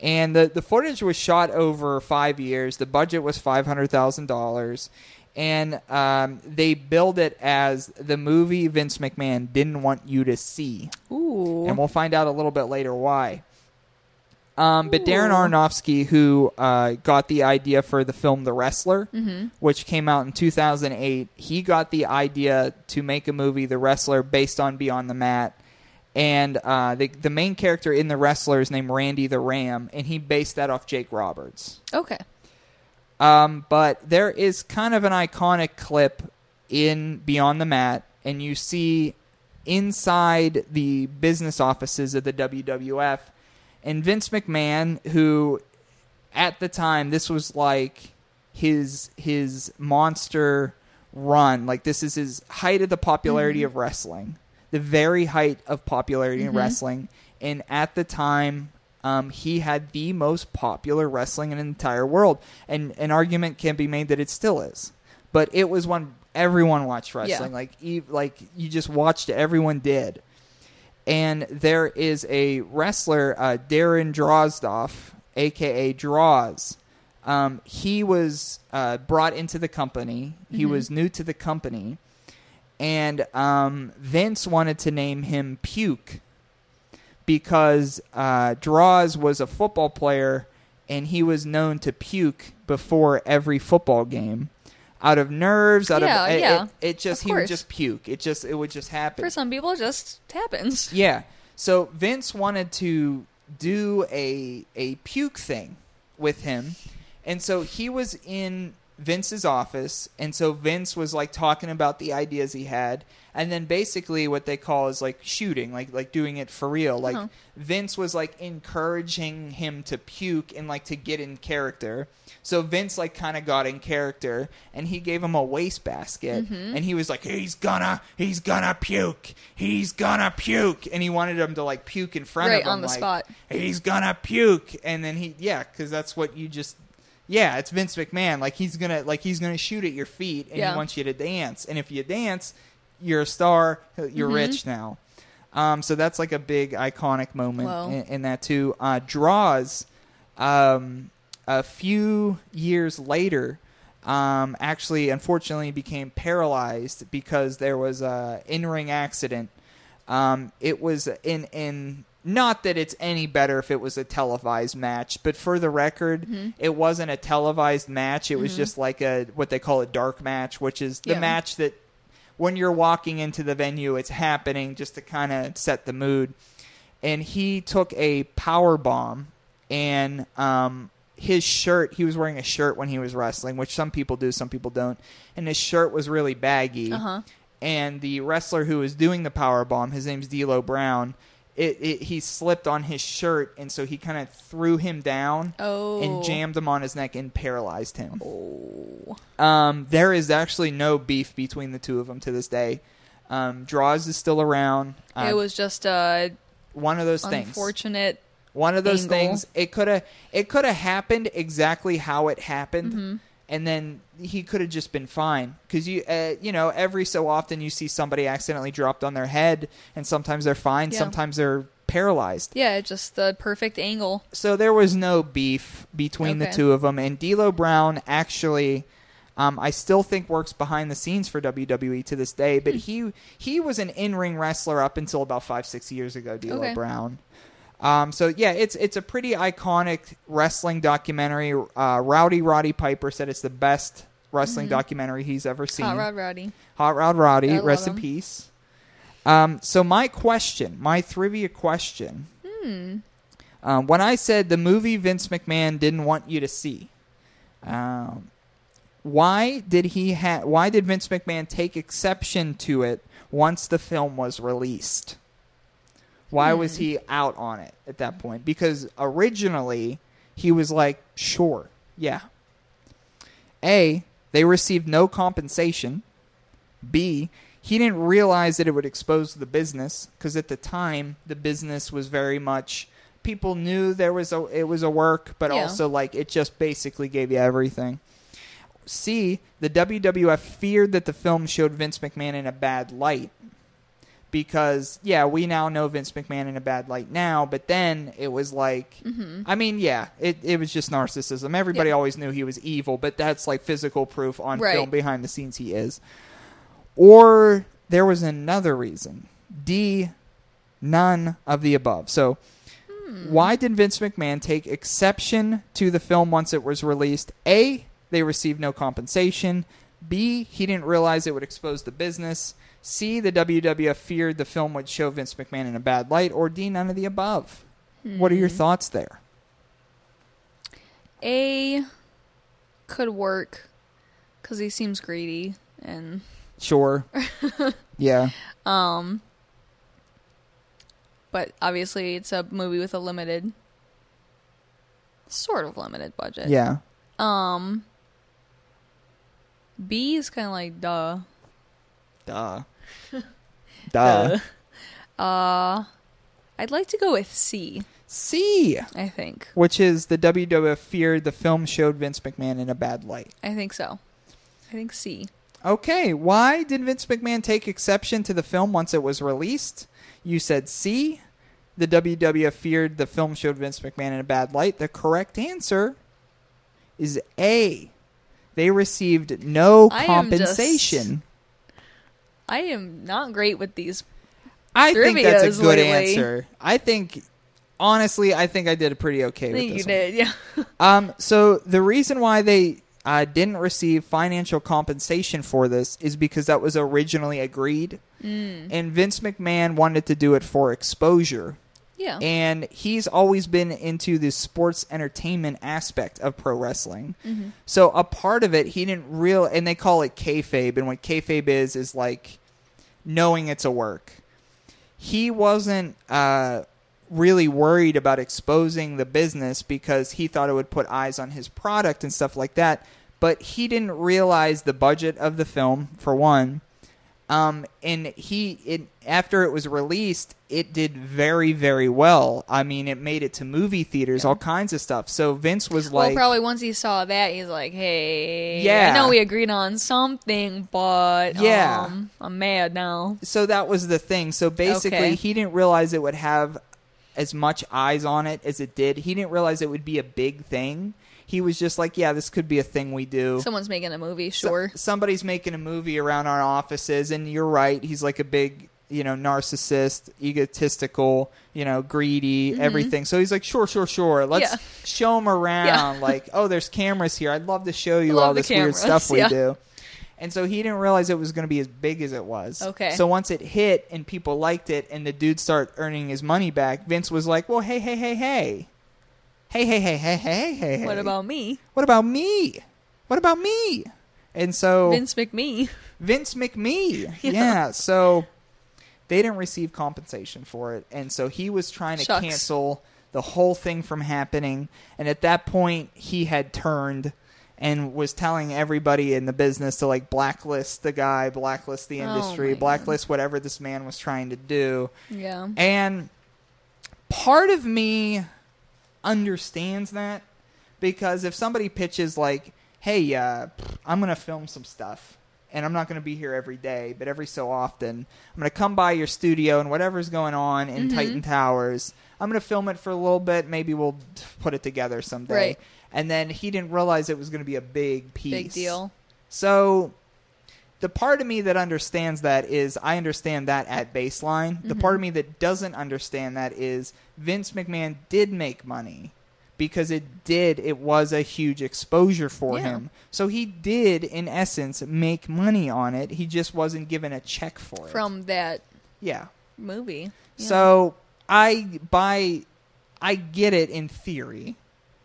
And the, the footage was shot over five years. The budget was $500,000. And um, they billed it as the movie Vince McMahon didn't want you to see.
Ooh.
And we'll find out a little bit later why. Um, but Darren Aronofsky, who uh, got the idea for the film The Wrestler,
Mm-hmm.
which came out in 2008, he got the idea to make a movie, The Wrestler, based on Beyond the Mat. And uh, the, the main character in The Wrestler is named Randy the Ram, and he based that off Jake Roberts.
okay.
Um, but there is kind of an iconic clip in Beyond the Mat, and you see inside the business offices of the WWF, and Vince McMahon, who at the time this was like his his monster run, like this is his height of the popularity of wrestling, the very height of popularity in wrestling, and at the time um, he had the most popular wrestling in the entire world. And an argument can be made that it still is. But it was when everyone watched wrestling.
Yeah.
Like, like you just watched it. Everyone did. And there is a wrestler, uh, Darren Drozdov, aka Droz. Um, he was uh, brought into the company. He was new to the company, and um, Vince wanted to name him Puke because uh, Droz was a football player and he was known to puke before every football game. Out of nerves, out
Yeah,
of it,
yeah.
it, it just he would just puke. It just it would just happen.
For some people, it just happens. <laughs>
Yeah. So Vince wanted to do a a puke thing with him. And so he was in Vince's office and so Vince was like talking about the ideas he had and then basically what they call is like shooting, like like doing it for real. Like
Uh-huh.
Vince was like encouraging him to puke and like to get in character. So Vince like kind of got in character and he gave him a wastebasket
Mm-hmm.
and he was like he's gonna he's gonna puke. He's gonna puke and he wanted him to like puke in front
Right,
of him
on the
like,
spot.
He's gonna puke and then he yeah, cuz that's what you just yeah, it's Vince McMahon. Like he's gonna like he's gonna shoot at your feet and
Yeah.
he wants you to dance. And if you dance, you're a star. You're
Mm-hmm.
rich now. Um, so that's like a big iconic moment in, in that too. Uh, Droz um, a few years later. Um, actually, unfortunately, became paralyzed because there was a in-ring accident. Um, it was in in not that it's any better if it was a televised match, but for the record,
Mm-hmm.
it wasn't a televised match. It was just like a what they call a dark match, which is the
Yeah.
match that when you're walking into the venue, it's happening just to kind of set the mood. And he took a power bomb, and um, his shirt. He was wearing a shirt when he was wrestling, which some people do, some people don't. And his shirt was really baggy.
Uh-huh.
And the wrestler who was doing the power bomb, his name's D'Lo Brown. It, it he slipped on his shirt, and so he kind of threw him down
Oh.
and jammed him on his neck and paralyzed him.
Oh.
Um, there is actually no beef between the two of them to this day. Um, Droz is still around. Uh,
it was just a
one of those things.
unfortunate.
One of those
angle.
things. It could have it could have happened exactly how it happened,
Mm-hmm.
And then he could have just been fine. Because you uh, you know every so often you see somebody accidentally dropped on their head, and sometimes they're fine,
Yeah.
sometimes they're paralyzed.
Yeah, just the perfect angle.
so there was no beef between the two of them. And D'Lo Brown actually, um, I still think works behind the scenes for WWE to this day.
Hmm.
But he he was an in ring wrestler up until about five six years ago. D'Lo
Okay.
Brown. Um, so yeah, it's it's a pretty iconic wrestling documentary. Uh, Rowdy Roddy Piper said it's the best wrestling documentary he's ever seen.
Mm-hmm. Hot Rod Rowdy.
Hot Rod Roddy,
I
rest in
him.
peace. Um, so my question, my trivia question,
Hmm.
um, when I said the movie Vince McMahon didn't want you to see, um, why did he ha- Why did Vince McMahon take exception to it once the film was released? Why was
Hmm.
he out on it at that point? Because originally he was like, "Sure, yeah." A, they received no compensation. B, he didn't realize that it would expose the business because at the time the business was very much people knew there was a it was a work, but
Yeah.
also like it just basically gave you everything. C, the WWF feared that the film showed Vince McMahon in a bad light because yeah, we now know Vince McMahon in a bad light now, but then it was like mm-hmm. I mean, yeah, it it was just narcissism. Everybody
Yeah.
always knew he was evil, but that's like physical proof on
Right.
film behind the scenes he is. Or there was another reason. D none of the above. So hmm. why did Vince McMahon take exception to the film once it was released? A, they received no compensation. B, he didn't realize it would expose the business. C, the WWF feared the film would show Vince McMahon in a bad light. Or D, none of the above. What are your thoughts there?
A could work because he seems greedy and
Sure. <laughs> yeah.
um. But obviously, it's a movie with a limited, sort of limited budget.
Yeah.
Um. B is kind of like duh.
Duh. Duh. <laughs>
Uh, I'd like to go with C.
C,
I think.
which is the WWF feared the film showed Vince McMahon in a bad light.
I think so. I think C.
Okay, why did Vince McMahon take exception to the film once it was released? You said C. The WWF feared the film showed Vince McMahon in a bad light. The correct answer is A. They received no compensation.
I am not great with these.
I think that's a good
lately.
answer. I think, honestly, I think I did a pretty okay
I
with
think
this
you
one.
did, yeah. <laughs>
Um, so the reason why they uh, didn't receive financial compensation for this is because that was originally agreed,
Mm.
and Vince McMahon wanted to do it for exposure,
Yeah.
and he's always been into the sports entertainment aspect of pro wrestling.
Mm-hmm.
So a part of it, he didn't real, and they call it kayfabe, and what kayfabe is is like knowing it's a work. He wasn't uh, really worried about exposing the business because he thought it would put eyes on his product and stuff like that. But he didn't realize the budget of the film for one. Um, and he it after it was released, it did very very well. I mean, it made it to movie theaters, all kinds of stuff. So Vince was
well,
like,
probably once he saw that, he's like, "Hey,
Yeah.
I know we agreed on something, but
Yeah.
um, I'm mad now."
so that was the thing. So basically,
Okay.
he didn't realize it would have as much eyes on it as it did. He didn't realize it would be a big thing. He was just like, yeah, this could be a thing we do.
Someone's making a movie,
So-
sure.
somebody's making a movie around our offices, and you're right. He's like a big, you know, narcissist, egotistical, you know, greedy, everything. So he's like, sure, sure, sure. Let's
Mm-hmm. Yeah.
show him around.
Yeah. <laughs>
like, oh, there's cameras here. I'd love to show you all this weird stuff we
yeah.
do. And so he didn't realize it was going to be as big as it was.
Okay.
So once it hit and people liked it, and the dude started earning his money back, Vince was like, well, hey, hey, hey, hey. Hey, hey, hey, hey, hey, hey, hey.
What about me,
What about me? What about me? And so
Vince McMee?
Vince McMee. <laughs>
Yeah.
Yeah. So they didn't receive compensation for it, and so he was trying to
Shucks.
cancel the whole thing from happening. And at that point, he had turned and was telling everybody in the business to like blacklist the guy, blacklist the
Oh,
industry,
God.
blacklist whatever this man was trying to do.
Yeah.
And part of me understands that because if somebody pitches like, "Hey, uh, I'm going to film some stuff and I'm not going to be here every day, but every so often, I'm going to come by your studio and whatever's going on in
Mm-hmm.
Titan Towers, I'm going to film it for a little bit, maybe we'll put it together someday."
Right.
And then he didn't realize it was going to be a big piece.
Big deal.
So the part of me that understands that is I understand that at baseline. The part of me that doesn't understand that is Vince McMahon did make money because it did it was a huge exposure for
Yeah.
him. So he did in essence make money on it. He just wasn't given a check for it.
From that
yeah.
movie. Yeah.
So I by I get it in theory,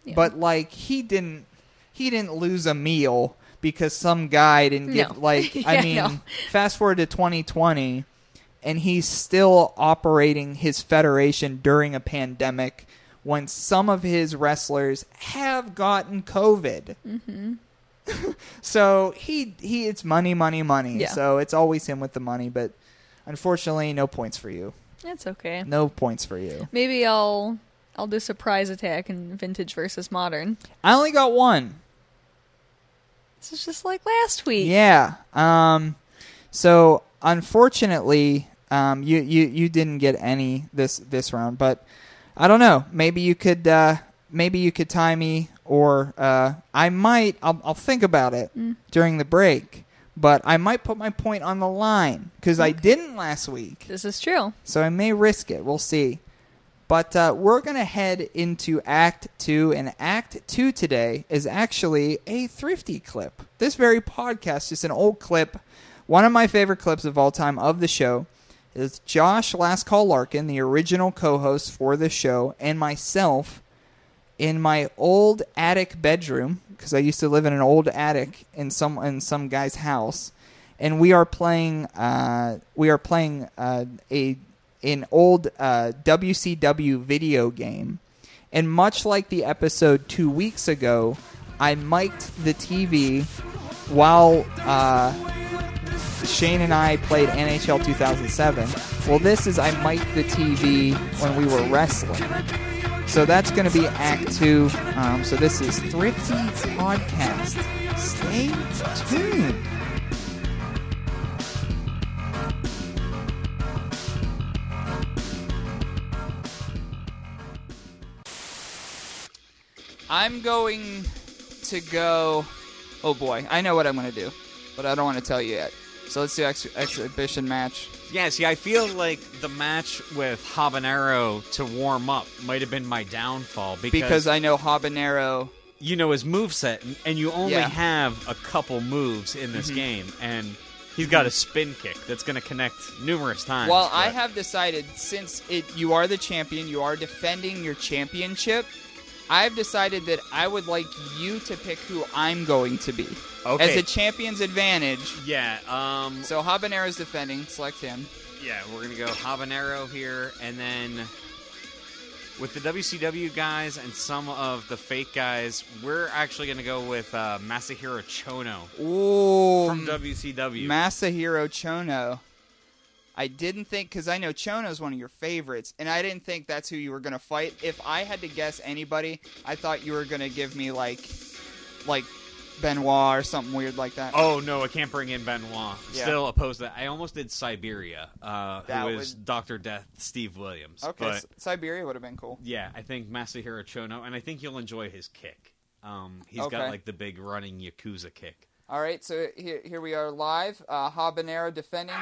Yeah.
but like he didn't he didn't lose a meal because some guy didn't give
No.
like <laughs> I mean
no.
fast forward to 2020 and he's still operating his federation during a pandemic when some of his wrestlers have gotten covid.
Mm-hmm. <laughs>
so he he it's money money money.
Yeah.
So it's always him with the money, but unfortunately no points for you.
That's okay.
No points for you.
Maybe I'll I'll do surprise attack in vintage versus modern.
I only got one.
This is just like last week.
Yeah. Um. So unfortunately, um, you you you didn't get any this this round, but I don't know. Maybe you could uh maybe you could tie me, or uh, I might. I'll I'll think about it during the break. But I might put my point on the line because I didn't last week.
This is true.
So I may risk it. We'll see. But uh, we're going to head into Act 2, and Act 2 today is actually a thrifty clip. This very podcast is an old clip. One of my favorite clips of all time of the show is Josh Last Call Larkin, the original co host for the show, and myself in my old attic bedroom because I used to live in an old attic in some in some guy's house, and we are playing uh, we are playing uh, a an old uh, WCW video game, and much like the episode two weeks ago, I mic'd the TV while. Uh, Shane and I played NHL 2007. Well, this is I mic'd the TV when we were wrestling. So that's going to be Act Two. Um, so this is Thrifty Podcast. Stay tuned. I'm going to go. Oh boy, I know what I'm going to do, but I don't want to tell you yet. So let's do ex- exhibition match.
Yeah, see, I feel like the match with Habanero to warm up might have been my downfall because,
because I know habanero.
you know his moveset, and- and you only
Yeah.
have a couple moves in this mm-hmm. game, and he's got a spin kick that's going to connect numerous times.
Well, I
but-
have decided since it you are the champion, you are defending your championship. I've decided that I would like you to pick who I'm going to be
Okay.
as a champion's advantage.
Yeah, um,
So Habanero's defending. Select him.
yeah, we're gonna go habanero here, and then with the WCW guys and some of the fake guys, we're actually gonna go with uh, Masahiro Chono
Ooh,
from WCW.
Masahiro Chono. I didn't think because I know Chono's one of your favorites, and I didn't think that's who you were gonna fight. If I had to guess anybody, I thought you were gonna give me like, like Benoit or something weird like that.
oh no, I can't bring in Benoit.
Yeah.
Still opposed to that. I almost did Siberia, uh,
That
who is
would-
Doctor Death, Steve Williams.
okay,
but
S- Siberia would have been cool.
yeah, I think Masahiro Chono, and I think you'll enjoy his kick. Um, he's
Okay.
got like the big running Yakuza kick.
All right, so here, here we are live. Uh, Habanero defending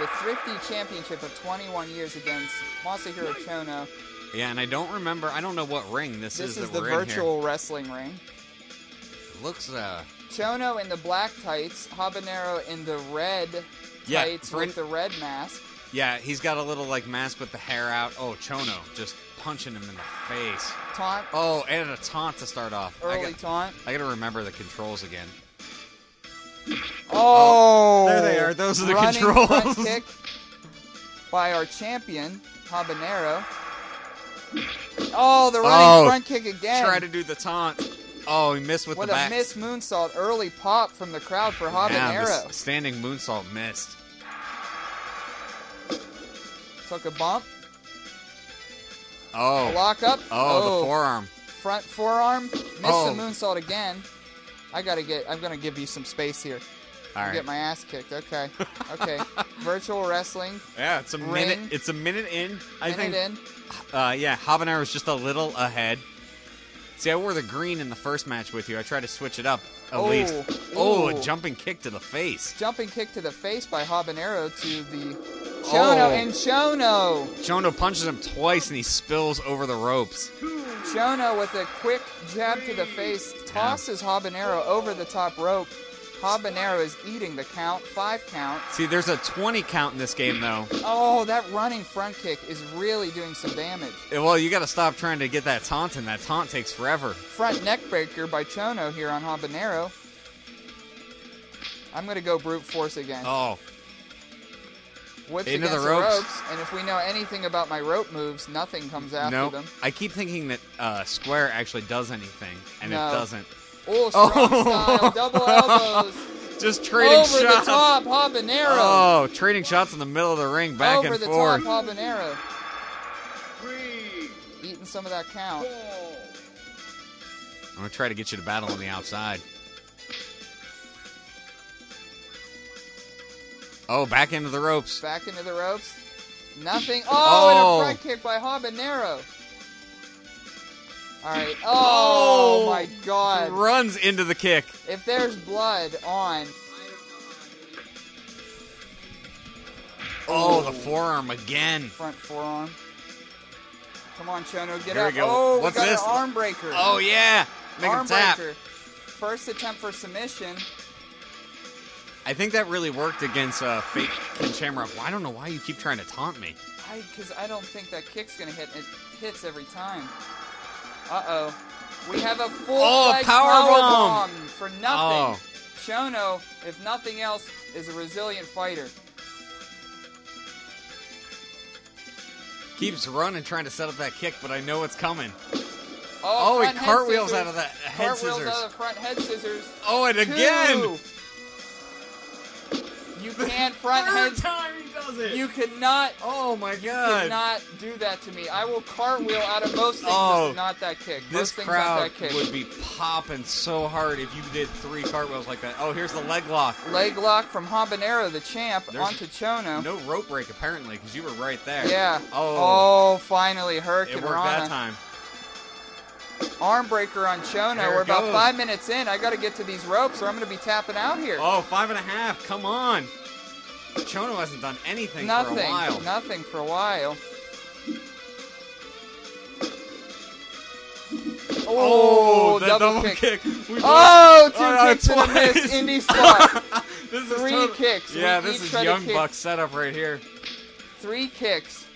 the Thrifty Championship of 21 years against Masahiro Chono.
Yeah, and I don't remember. I don't know what ring this,
This
is.
This
is
the virtual wrestling ring.
Looks uh,
Chono in the black tights, Habanero in the red
Yeah,
tights with the red mask.
yeah, he's got a little like mask with the hair out. Oh, Chono just punching him in the face.
Taunt,
Oh, and a taunt to start off. I
early
got,
taunt.
I gotta remember the controls again.
Oh, oh,
there they are. Those are the
running
controls.
Front kick by our champion, Habanero. Oh, the running
Oh,
front kick again.
Try to do the taunt. Oh, he missed with
What
the
a
back.
miss moonsault. Early pop from the crowd for
Yeah,
Habanero.
s- standing moonsault missed.
Took a bump.
Oh,
Lock up.
oh, the oh. forearm.
Front forearm. Missed
Oh.
the moonsault again. I gotta get. I'm gonna give you some space here.
All right.
Get my ass kicked. Okay. <laughs> Okay. Virtual wrestling.
Yeah, it's a
Ring.
minute. It's a minute in. I
Minute
think.
in.
Uh, yeah, Habanero is just a little ahead. See, I wore the green in the first match with you. I tried to switch it up at
Oh,
least. Oh, a jumping kick to the face.
Jumping kick to the face by Habanero to the Chono
Oh.
and Chono.
Chono punches him twice and he spills over the ropes.
Chono with a quick jab to the face tosses Habanero over the top rope. Habanero is eating the count, five count.
See, there's a 20 count in this game, though.
Oh, that running front kick is really doing some damage.
Well, you got to stop trying to get that taunt in. That taunt takes forever.
Front neck breaker by Chono here on Habanero. I'm going to go brute force again.
Oh,
Whips
into the
against
ropes.
and if we know anything about my rope moves, nothing comes after
no.
them.
I keep thinking that uh, Square actually does anything, and
No.
it doesn't. <laughs>
Oh, strong
Oh.
style, double elbows. <laughs>
Just trading
Over
shots.
the top, Habanero.
Oh, trading shots in the middle of the ring, back
Over
and
the
forth.
top, Habanero. Eating some of that count.
I'm gonna try to get you to battle on the outside. Oh, back into the ropes.
Back into the ropes. Nothing. Oh, <laughs>
Oh.
and a oh. front kick by Habanero. All right. Oh,
Oh.
my God.
Runs into the kick.
If there's blood on,
Oh, the forearm again.
front forearm. Come on, Chono, get
Here we
up.
go.
Oh,
What's
we got
this?
an arm breaker.
Oh yeah, make him
arm
tap.
breaker. First attempt for submission.
I think that really worked against uh, fake Ken Shamrock. Well, I don't know why you keep trying to taunt me.
I because I don't think that kick's gonna hit. It hits every time. Uh oh. We have a full
Oh,
flag
power bomb.
bomb for nothing.
Oh.
Chono, if nothing else, is a resilient fighter.
Keeps running, trying to set up that kick, but I know it's coming.
Oh,
Oh, he cartwheels out of that head
Cartwheels
scissors.
out of the front head scissors.
Oh, and again.
Two. You can't front head.
time he does it.
You cannot.
oh my god.
Cannot do that to me. I will cartwheel out of most things.
Oh,
not that kick.
this
most things
crowd
that kick.
would be popping so hard if you did three cartwheels like that. Oh, here's the leg lock.
Leg lock from Habanero, the champ,
There's
onto Chono.
No rope break apparently, because you were right there.
Yeah.
Oh,
Oh, finally, Hurricane
it worked
Rana.
that time.
Arm breaker on Chono.
There
We're about
goes.
five minutes in. I got to get to these ropes, or I'm going to be tapping out here.
Oh, five and a half. Come on. Chono hasn't done anything
nothing.
for a while.
Nothing for a while.
Oh,
Oh,
the
double,
double,
kick.
kick.
Oh, two
Oh,
kicks and a miss. Indy <laughs> spot.
this
three
total-
kicks.
Yeah,
We
this is Young Buck setup right here.
Three kicks.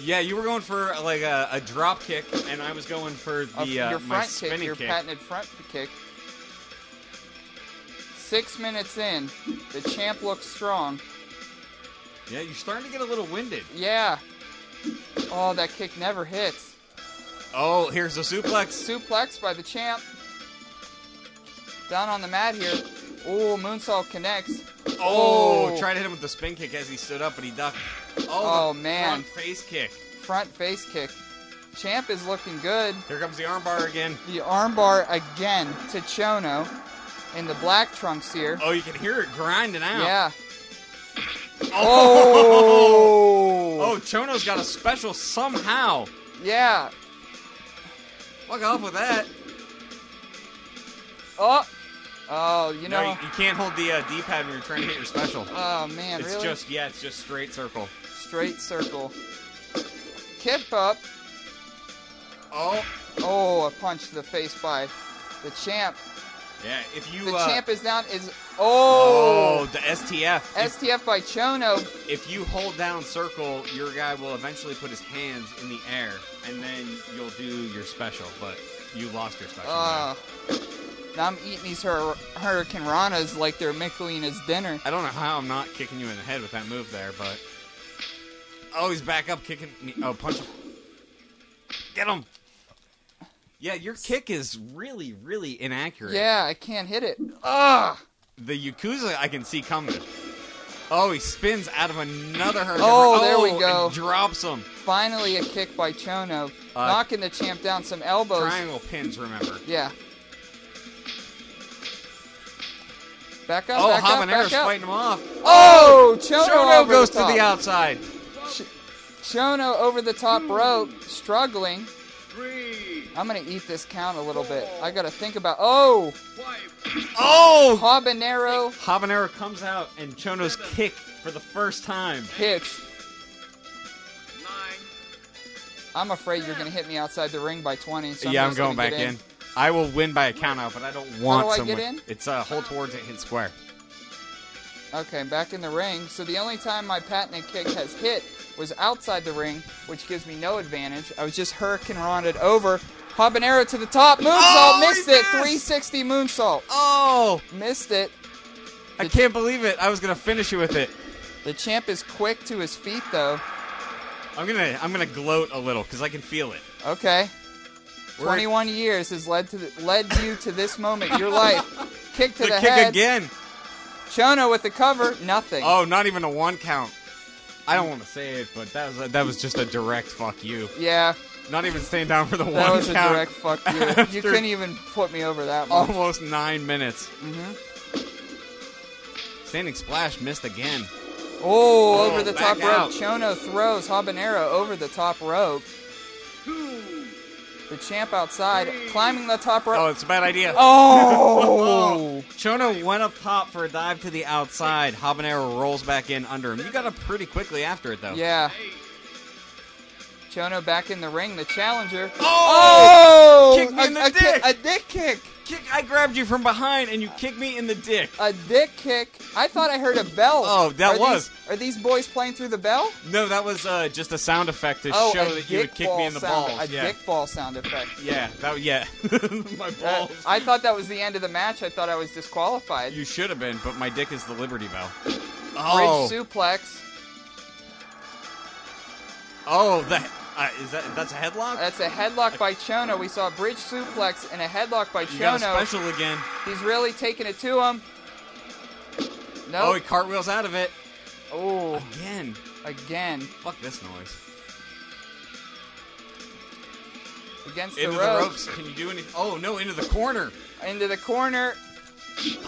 Yeah, you were going for like a, a drop kick, and I was going for the uh,
your
my
front kick,
spinning
your
kick.
patented front kick. Six minutes in, the champ looks strong.
Yeah, you're starting to get a little winded.
Yeah. Oh, that kick never hits.
Oh, here's a suplex.
Suplex by the champ. Down on the mat here. Oh, moonsault connects.
Oh,
Oh.
tried to hit him with the spin kick as he stood up, but he ducked.
Oh,
the oh,
man.
front face kick.
Front face kick. Champ is looking good.
Here comes the armbar again.
The armbar again to Chono in the black trunks here.
Oh, you can hear it grinding out.
Yeah.
Oh.
Oh.
Oh, Chono's got a special somehow.
Yeah.
Fuck off with that.
Oh. Oh, you
no,
know.
you, you can't hold the uh, D-pad when you're trying to hit your special. <laughs>
Oh man,
it's
really?
just yeah, it's just straight circle.
straight circle. Kip up.
Oh,
Oh, a punch to the face by the champ.
yeah. If you
The
uh,
champ is down. Is
oh
oh,
the STF. If,
STF by Chono.
if you hold down circle, your guy will eventually put his hands in the air, and then you'll do your special. But you lost your special.
Uh,
now.
Now I'm eating these hur- Hurricane Ranas like they're Michelina's dinner.
I don't know how I'm not kicking you in the head with that move there, but oh, he's back up kicking me. Oh, punch him. Get him. Yeah, your kick is really, really inaccurate.
Yeah, I can't hit it. Ah.
The Yakuza I can see coming. Oh, he spins out of another hurricane.
Oh, there we
and
go.
drops him.
Finally, a kick by Chono,
Uh,
knocking the champ down. Some elbows.
Triangle pins, remember.
Yeah. Back up.
Oh,
back up,
Habanero's
back up.
fighting him off.
Oh, Chono,
Shono
over
goes
the
to the
top.
outside.
Chono over the top rope, struggling. I'm gonna eat this count a little bit. I gotta think about. Oh,
Oh!
habanero
Habanero comes out and Chono's kick for the first time.
hits. I'm afraid you're gonna hit me outside the ring by 20. So
yeah, I'm
just
going
gonna
back
get
in. I will win by a count out, but I don't want How
do I get in?
It's uh, hold towards it, hit square.
Okay, I'm back in the ring. So the only time my patented kick has hit was outside the ring, which gives me no advantage. I was just hurricane ronded over. Habanero to the top. Moonsault.
Oh, he
missed it.
missed!
360 moonsault.
Oh!
Missed it.
I can't believe it. I was gonna finish it with it.
The champ is quick to his feet, though.
I'm gonna I'm gonna gloat a little because I can feel it.
Okay.
We're-
21 years has led to the, led you to this moment your <laughs> life. Kick to
The,
the,
kick
head.
again.
Chono with the cover. Nothing.
Oh, not even a one count. I don't want to say it, but that was a, that was just a direct fuck you.
Yeah,
Not even staying down for the
that
one count.
That was a direct fuck you. You <laughs> couldn't even put me over that much.
Almost nine minutes.
Mm-hmm.
Standing splash missed again.
Oh,
Oh,
over the top rope.
out.
Chono throws Habanero over the top rope. The champ outside, climbing the top rope.
Oh, it's a bad idea.
Oh! <laughs>
Chono went up top for a dive to the outside. Habanero rolls back in under him. You got up pretty quickly after it, though.
yeah. Chono back in the ring, the challenger.
Oh!
Oh!
Kick me in
a,
the
a
dick.
a dick kick.
Kick! I grabbed you from behind and you kicked me in the dick.
A dick kick. I thought I heard a bell.
Oh, that
Are
was-
These, are these boys playing through the bell?
No, that was uh, just a sound effect to
oh,
show that you would kick me in the
sound,
balls.
A
yeah.
dick ball sound effect.
Yeah, that yeah. <laughs> my
Uh,
balls.
I thought that was the end of the match. I thought I was disqualified.
you should have been, but my dick is the Liberty Bell. Oh.
Bridge suplex.
oh, that uh, is that that's a headlock.
That's a headlock by Chono. We saw a bridge suplex and a headlock by
you got
Chono.
special again.
He's really taking it to him.
No Oh, he cartwheels out of it
Oh,
again.
again
Fuck this noise.
against
Into
the
the
ropes.
ropes. Can you do anything? Oh no, into the corner.
Into the corner.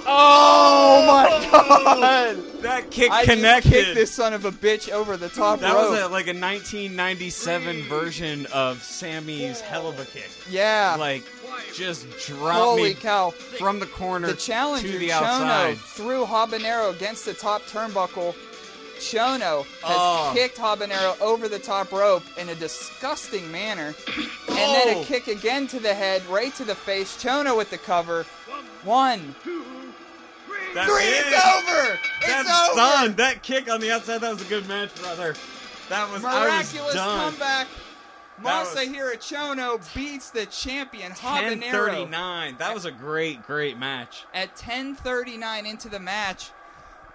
Oh my oh, god!
That kick
I
connected.
just kicked this son of a bitch over the top rope.
that
rope.
was a, like a 1997 version of Sami's hell of a kick.
yeah.
Like, just drop
Holy
me
cow!
from the corner
The challenger
to the
Chono
outside.
threw Habanero against the top turnbuckle. Chono has
Oh.
kicked Habanero over the top rope in a disgusting manner. And then
Oh.
a kick again to the head, right to the face. Chono with the cover. One.
That's
Three.
it.
It's over. It's
That's
over.
done. That kick on the outside, that was a good match, brother. That was I was
Miraculous comeback. Masahiro Chono beats the champion Habanero
10:39. That was a great, great match.
at 10:39 into the match.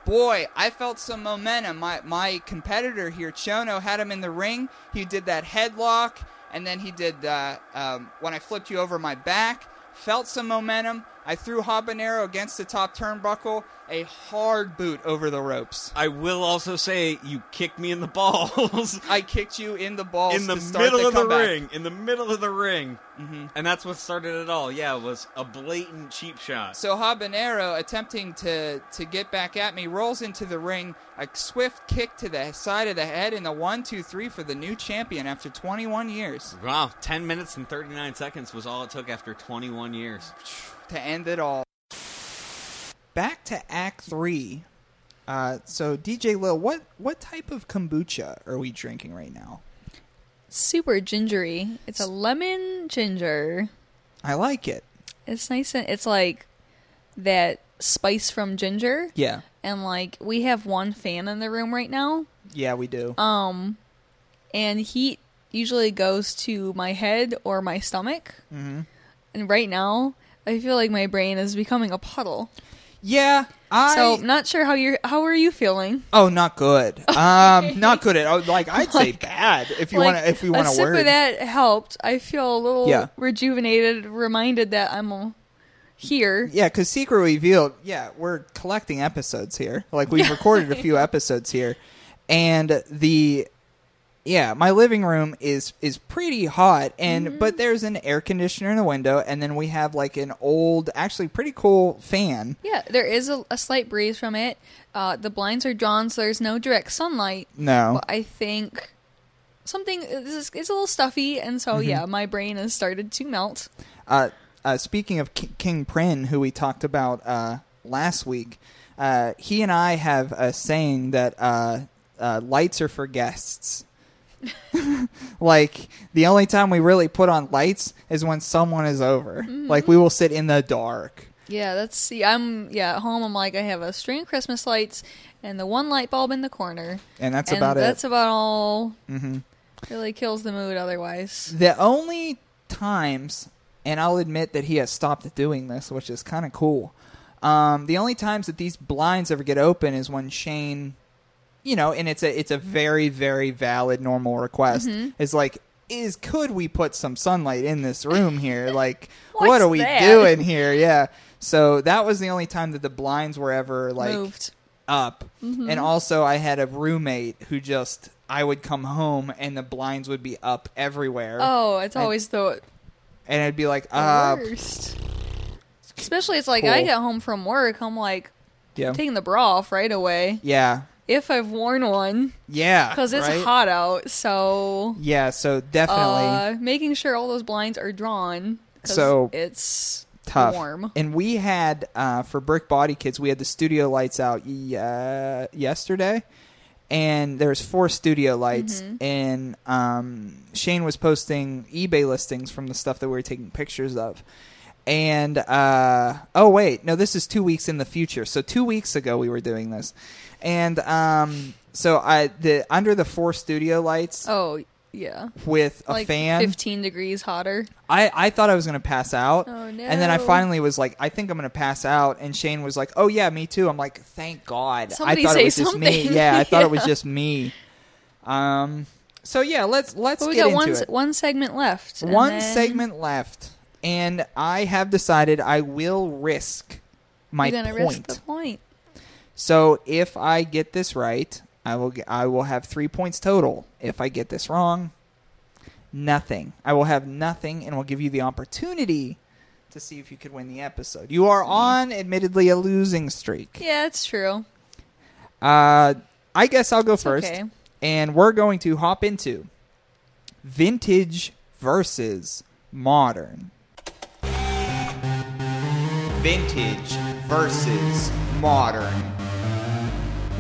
Boy, I felt some momentum. My my competitor here, Chono, had him in the ring. He did that headlock, and then he did uh, um, when I flipped you over my back. Felt some momentum. I threw Habanero against the top turnbuckle. A hard boot over the ropes.
I will also say you kicked me in the balls. <laughs>
I kicked you in the balls
in the middle
the
of the ring, in the middle of the ring,
Mhm.
and that's what started it all. Yeah, it was a blatant cheap shot.
So Habanero, attempting to to get back at me, rolls into the ring. A swift kick to the side of the head, and the one, two, three for the new champion after 21 years
Wow, ten minutes and thirty nine seconds was all it took after twenty one years. <sighs> <laughs>
to end it all. Back to Act Three. Uh, so DJ Lil, what what type of kombucha are we drinking right now?
Super gingery. It's a lemon ginger.
I like it.
It's nice and it's like that spice from ginger.
Yeah,
And like we have one fan in the room right now.
yeah, we do.
Um and heat usually goes to my head or my stomach.
hmm
And right now, I feel like my brain is becoming a puddle.
Yeah, I.
So, not sure how you're how are you feeling?
oh, not good. <laughs> Um, not good at. oh, Like I'd say
Like-
bad if you
Like,
want to. If we want to
sip
word.
of that helped. I feel a little
Yeah.
rejuvenated, reminded that I'm here.
Yeah, because Secret Revealed, yeah, we're collecting episodes here. Like we've recorded a few <laughs> episodes here, and the yeah, my living room is is pretty hot, and
Mm-hmm.
but there's an air conditioner in the window, and then we have like an old, actually pretty cool fan.
Yeah, there is a, a slight breeze from it. Uh, the blinds are drawn, so there's no direct sunlight.
No,
But I think something. Is, it's a little stuffy, and so
Mm-hmm.
yeah, my brain has started to melt.
Uh, uh, speaking of K- King Prin, who we talked about uh, last week, uh, he and I have a saying that uh, uh, lights are for guests. <laughs> like the only time we really put on lights is when someone is over.
Mm-hmm.
Like we will sit in the dark.
Yeah, that's see. I'm yeah at home. I'm like I have a string of Christmas lights and the one light bulb in the corner,
And that's
and
about
that's
it.
That's about all.
hmm
Really kills the mood otherwise.
The only times, and I'll admit that he has stopped doing this, which is kind of cool. Um, the only times that these blinds ever get open is when Shane, you know, and it's a it's a very very valid normal request.
Mm-hmm.
Is like, is could we put some sunlight in this room here? <laughs> Like, what are we
that?
doing here? Yeah. So that was the only time that the blinds were ever like
Moved.
up.
Mm-hmm.
And also, I had a roommate who just I would come home and the blinds would be up everywhere,
Oh, it's always the,
and I'd be like, uh,
worst. Especially, it's like I get home from work. I'm like
yeah,
taking the bra off right away
yeah,
if I've worn one
yeah,
because it's
right?
hot out. So
Yeah, so definitely
uh, making sure all those blinds are drawn.
So,
it's
tough.
warm.
And we had uh, for Brick Body Kids, we had the studio lights out uh, yesterday, and there's four studio lights.
Mm-hmm.
And um, Shane was posting eBay listings from the stuff that we were taking pictures of. And uh, oh wait, no, this is two weeks in the future. So two weeks ago we were doing this, and um, so I the under the four studio lights
Oh yeah,
with a
like
fan.
15 degrees hotter.
I, I thought I was going to pass out.
Oh, no.
And then I finally was like, I think I'm going to pass out. And Shane was like, Oh, yeah, me too. I'm like, Thank God.
Somebody
I thought
say
it was just me.
something.
Yeah, I thought it was <laughs>
Yeah.
just me. Um, so yeah, let's let's
But we
get
got
into
one
it.
se- one segment left. and
One
then
segment left, and I have decided I will risk my
You're gonna
point.
risk the point.
So if I get this right, I will get, I will have three points total. If I get this wrong, nothing. I will have nothing, and will give you the opportunity to see if you could win the episode. You are on, admittedly, a losing streak.
Yeah, it's true.
Uh, I guess I'll go
It's
first,
okay.
and we're going to hop into vintage versus modern. Vintage versus modern.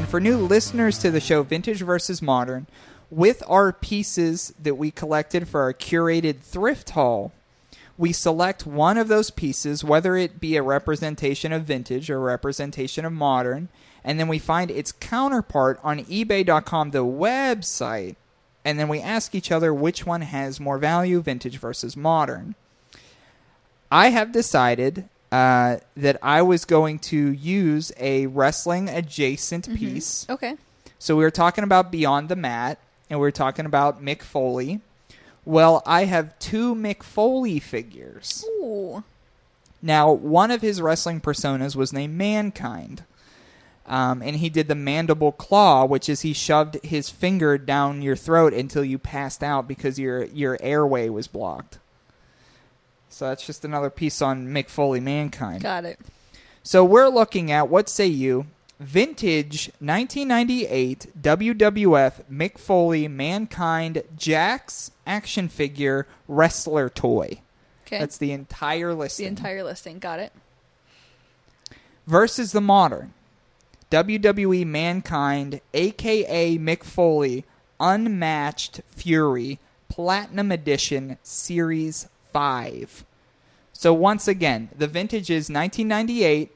And for new listeners to the show, Vintage versus Modern, with our pieces that we collected for our curated thrift haul, we select one of those pieces, whether it be a representation of vintage or representation of modern, and then we find its counterpart on eBay.com, the website, and then we ask each other which one has more value, vintage versus modern. I have decided uh, that I was going to use a wrestling adjacent piece.
Okay.
So we were talking about Beyond the Mat, and we were talking about Mick Foley. Well, I have two Mick Foley figures.
Ooh.
Now, one of his wrestling personas was named Mankind. Um, and he did the mandible claw, which is he shoved his finger down your throat until you passed out because your your airway was blocked. So that's just another piece on Mick Foley Mankind.
Got it.
So we're looking at what say you vintage 1998 WWF Mick Foley Mankind Jakks action figure wrestler toy.
Okay.
That's the entire listing.
the entire listing. Got it.
versus the modern WWE Mankind, aka Mick Foley, Unmatched Fury, Platinum Edition, Series 5. So once again, the vintage is 1998,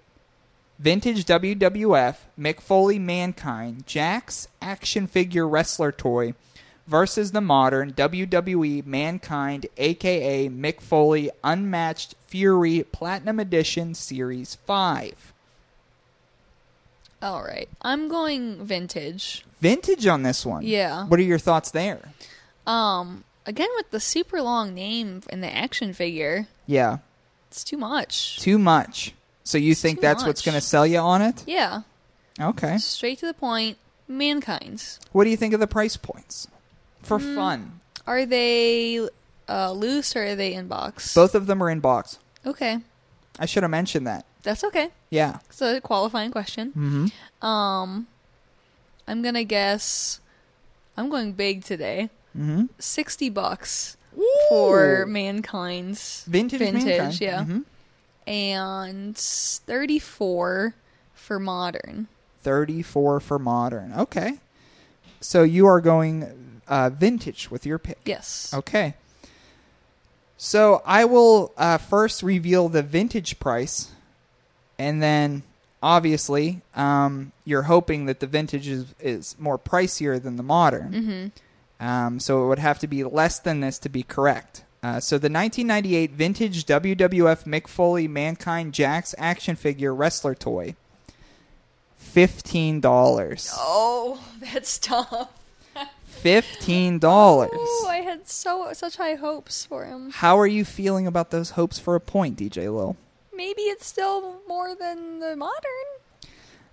vintage WWF, Mick Foley Mankind, Jakks action figure wrestler toy, versus the modern WWE Mankind, aka Mick Foley, Unmatched Fury, Platinum Edition, Series 5.
All right. I'm going vintage.
vintage on this one.
Yeah.
What are your thoughts there?
Um, again with the super long name in the action figure,
Yeah.
it's too much.
Too much. So you think
too
that's what's going to sell you on it?
Yeah.
Okay.
Straight to the point. Mankind's.
What do you think of the price points? For
Mm.
fun.
Are they uh, loose or are they in box?
Both of them are in box.
Okay.
I should have mentioned that.
That's okay.
Yeah.
It's a qualifying question.
Mm-hmm.
Um, I'm gonna guess. I'm going big today.
Mm-hmm.
sixty bucks for mankind's
vintage,
vintage,
Mankind.
yeah,
Mhm.
and thirty four for modern.
34 for modern. Okay. So you are going uh, vintage with your pick.
Yes.
Okay. So I will uh, first reveal the vintage price, and then obviously um, you're hoping that the vintage is, is more pricier than the modern.
Mm-hmm.
Um, so it would have to be less than this to be correct. Uh, so the 1998 vintage WWF Mick Foley Mankind Jakks action figure wrestler toy, fifteen dollars.
Oh, that's tough.
Fifteen dollars.
Oh, I had so such high hopes for him.
How are you feeling about those hopes for a point, DJ Lil?
Maybe it's still more than the modern.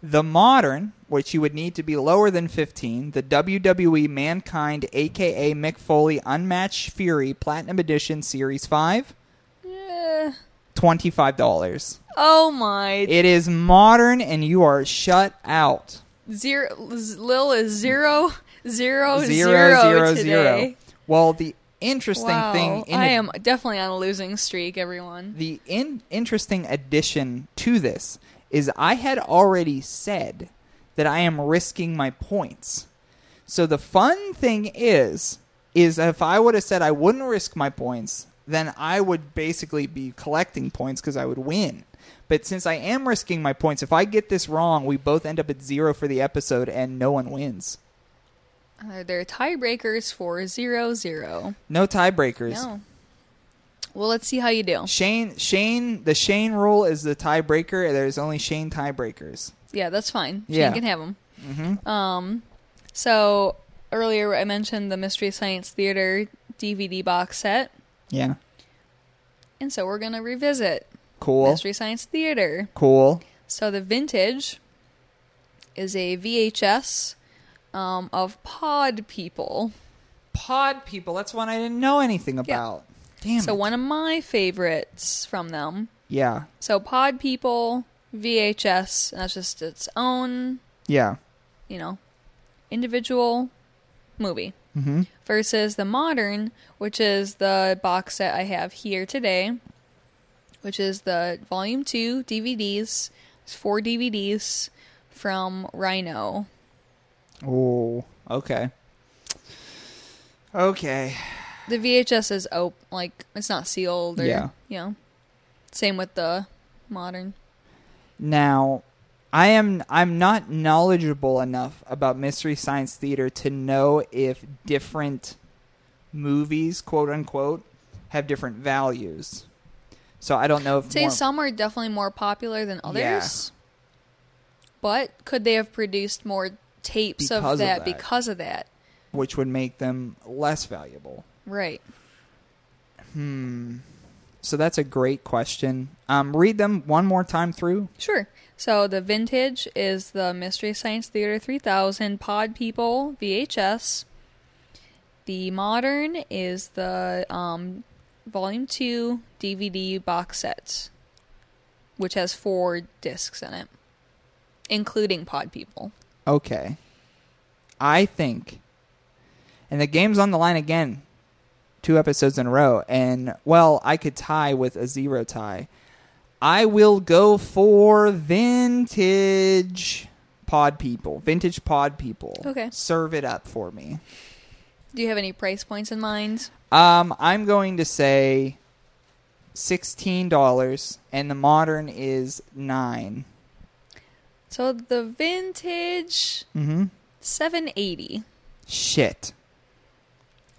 The modern, which you would need to be lower than 15, the WWE Mankind aka Mick Foley Unmatched Fury Platinum Edition Series 5,
Eh.
$25.
Oh my!
It is modern and you are shut out.
Zero. Lil is zero, zero,
Zero,
zero
zero,
today.
zero. Well, the interesting
Wow,
thing in
I am definitely on a losing streak. Everyone.
the in- interesting addition to this is I had already said that I am risking my points. So the fun thing is is if I would have said I wouldn't risk my points, then I would basically be collecting points because I would win. But since I am risking my points, if I get this wrong, we both end up at zero for the episode and no one wins.
Uh, they're tiebreakers for zero zero.
No tiebreakers.
No. Well, let's see how you do.
Shane Shane the Shane rule is the tiebreaker. There's only Shane tiebreakers.
Yeah, that's fine. Shane
Yeah.
can have them.
Mm-hmm.
Um, so earlier I mentioned the Mystery Science Theater DVD box set,
Yeah.
and so we're gonna revisit
Cool.
Mystery Science Theater.
Cool.
So the vintage is a VHS um, of Pod People.
Pod people. That's one I didn't know anything about. Damn.
So
it.
one of my favorites from them.
Yeah.
So Pod People VHS, and that's just its own,
Yeah.
you know, individual movie.
Mm-hmm.
versus the modern, which is the box set I have here today, which is the volume two DVDs. It's four DVDs from Rhino.
Oh. Okay. Okay.
The VHS is open, like it's not sealed or
Yeah.
you know. Same with the modern.
Now, I am I'm not knowledgeable enough about Mystery Science Theater to know if different movies, quote unquote, have different values. So I don't know if
I'd say
more-
some are definitely more popular than others.
Yeah.
But could they have produced more tapes of
of
that,
that.
because of that?
which would make them less valuable.
Right.
Hmm. So that's a great question. Um, read them one more time through.
Sure. So the vintage is the Mystery Science Theater 3000 Pod People VHS. The modern is the um, Volume 2 DVD box set, which has four discs in it, including Pod People.
Okay. I think, and the game's on the line again, two episodes in a row, and well, I could tie with a zero tie. I will go for vintage pod people, vintage pod people.
Okay.
serve it up for me.
Do you have any price points in mind?
Um, I'm going to say sixteen dollars, and the modern is nine.
So the vintage
Mm-hmm.
780.
Shit. Shit.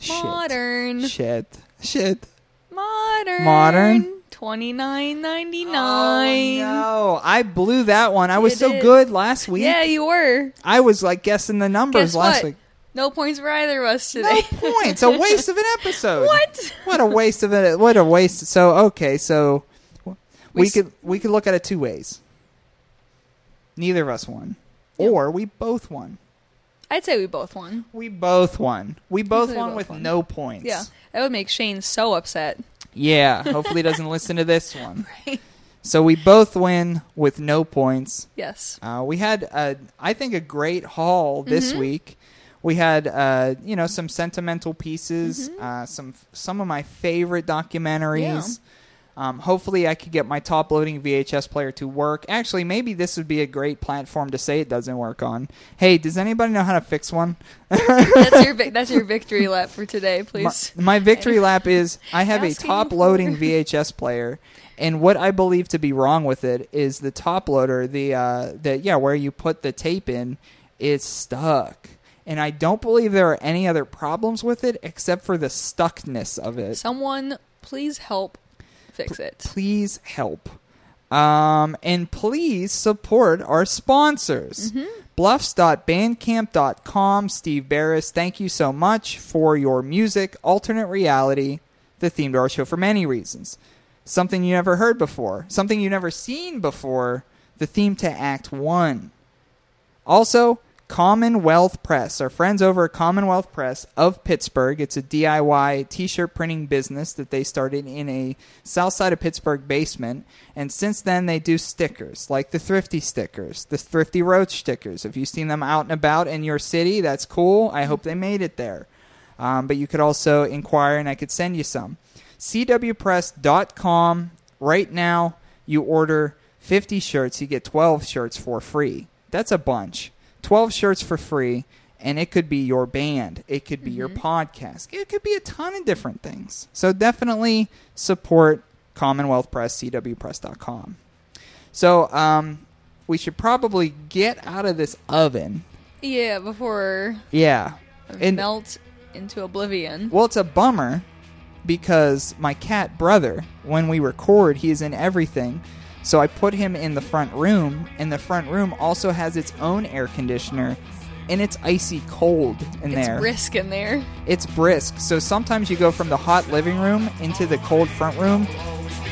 Modern.
Shit. Shit.
Modern.
Modern?
Twenty nine ninety
Oh,
nine.
no. I blew that one. I was
You
so
did.
good last week.
Yeah, you were.
I was like guessing the numbers
Guess
last
what?
week.
No points for either of us today.
No <laughs> points. A waste of an episode.
What?
What a waste of it. What a waste. So okay, so we,
We
could we could look at it two ways. Neither of us won,
Yeah.
or we both won.
I'd say we both won.
We both won. We both won
both
with
won.
no points.
Yeah, that would make Shane so upset.
Yeah. <laughs> Hopefully, he doesn't listen to this one. <laughs> Right. So we both win with no points.
Yes.
Uh, we had, a, I think, a great haul this
Mhm.
week. We had, uh, you know, some sentimental pieces, uh, some some of my favorite documentaries. Um, hopefully, I could get my top loading VHS player to work. Actually, maybe this would be a great platform to say it doesn't work on. Hey, does anybody know how to fix one?
That's your <laughs> that's your victory lap for today, please.
my victory lap is I have a top loading VHS player, and what I believe to be wrong with it is the top loader, the uh, the yeah, where you put the tape in, is stuck. And I don't believe there are any other problems with it except for the stuckness of it.
Someone, please help fix it.
Please help. Um, and please support our sponsors. Bluffs.bandcamp.com. Steve Barris, thank you so much for your music, Alternate Reality, the theme to our show for many reasons. Something you never heard before, something you never seen before, the theme to Act 1. Also, Commonwealth Press, our friends over at Commonwealth Press of Pittsburgh. It's a DIY t shirt printing business that they started in a south side of Pittsburgh basement. And since then, they do stickers like the Thrifty stickers, the Thrifty Roach stickers. If you've seen them out and about in your city, that's cool. I hope they made it there. Um, but you could also inquire and I could send you some. CWPress.com. Right now, you order 50 shirts, you get 12 shirts for free. That's a bunch. 12 shirts for free, and it could be your band, it could be your podcast, it could be a ton of different things. So definitely support Commonwealth Press, CWPress.com. So, um, we should probably get out of this oven.
Yeah, before
Yeah. And
melt into oblivion.
Well, it's a bummer because my cat brother, when we record, he is in everything. So I put him in the front room, and the front room also has its own air conditioner, and it's icy cold in
It's
there.
It's brisk in there.
It's brisk. So sometimes you go from the hot living room into the cold front room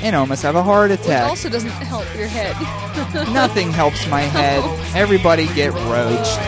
and almost have a heart
Which
attack.
also doesn't help your head. <laughs>
Nothing helps my head. <laughs> Everybody get roached.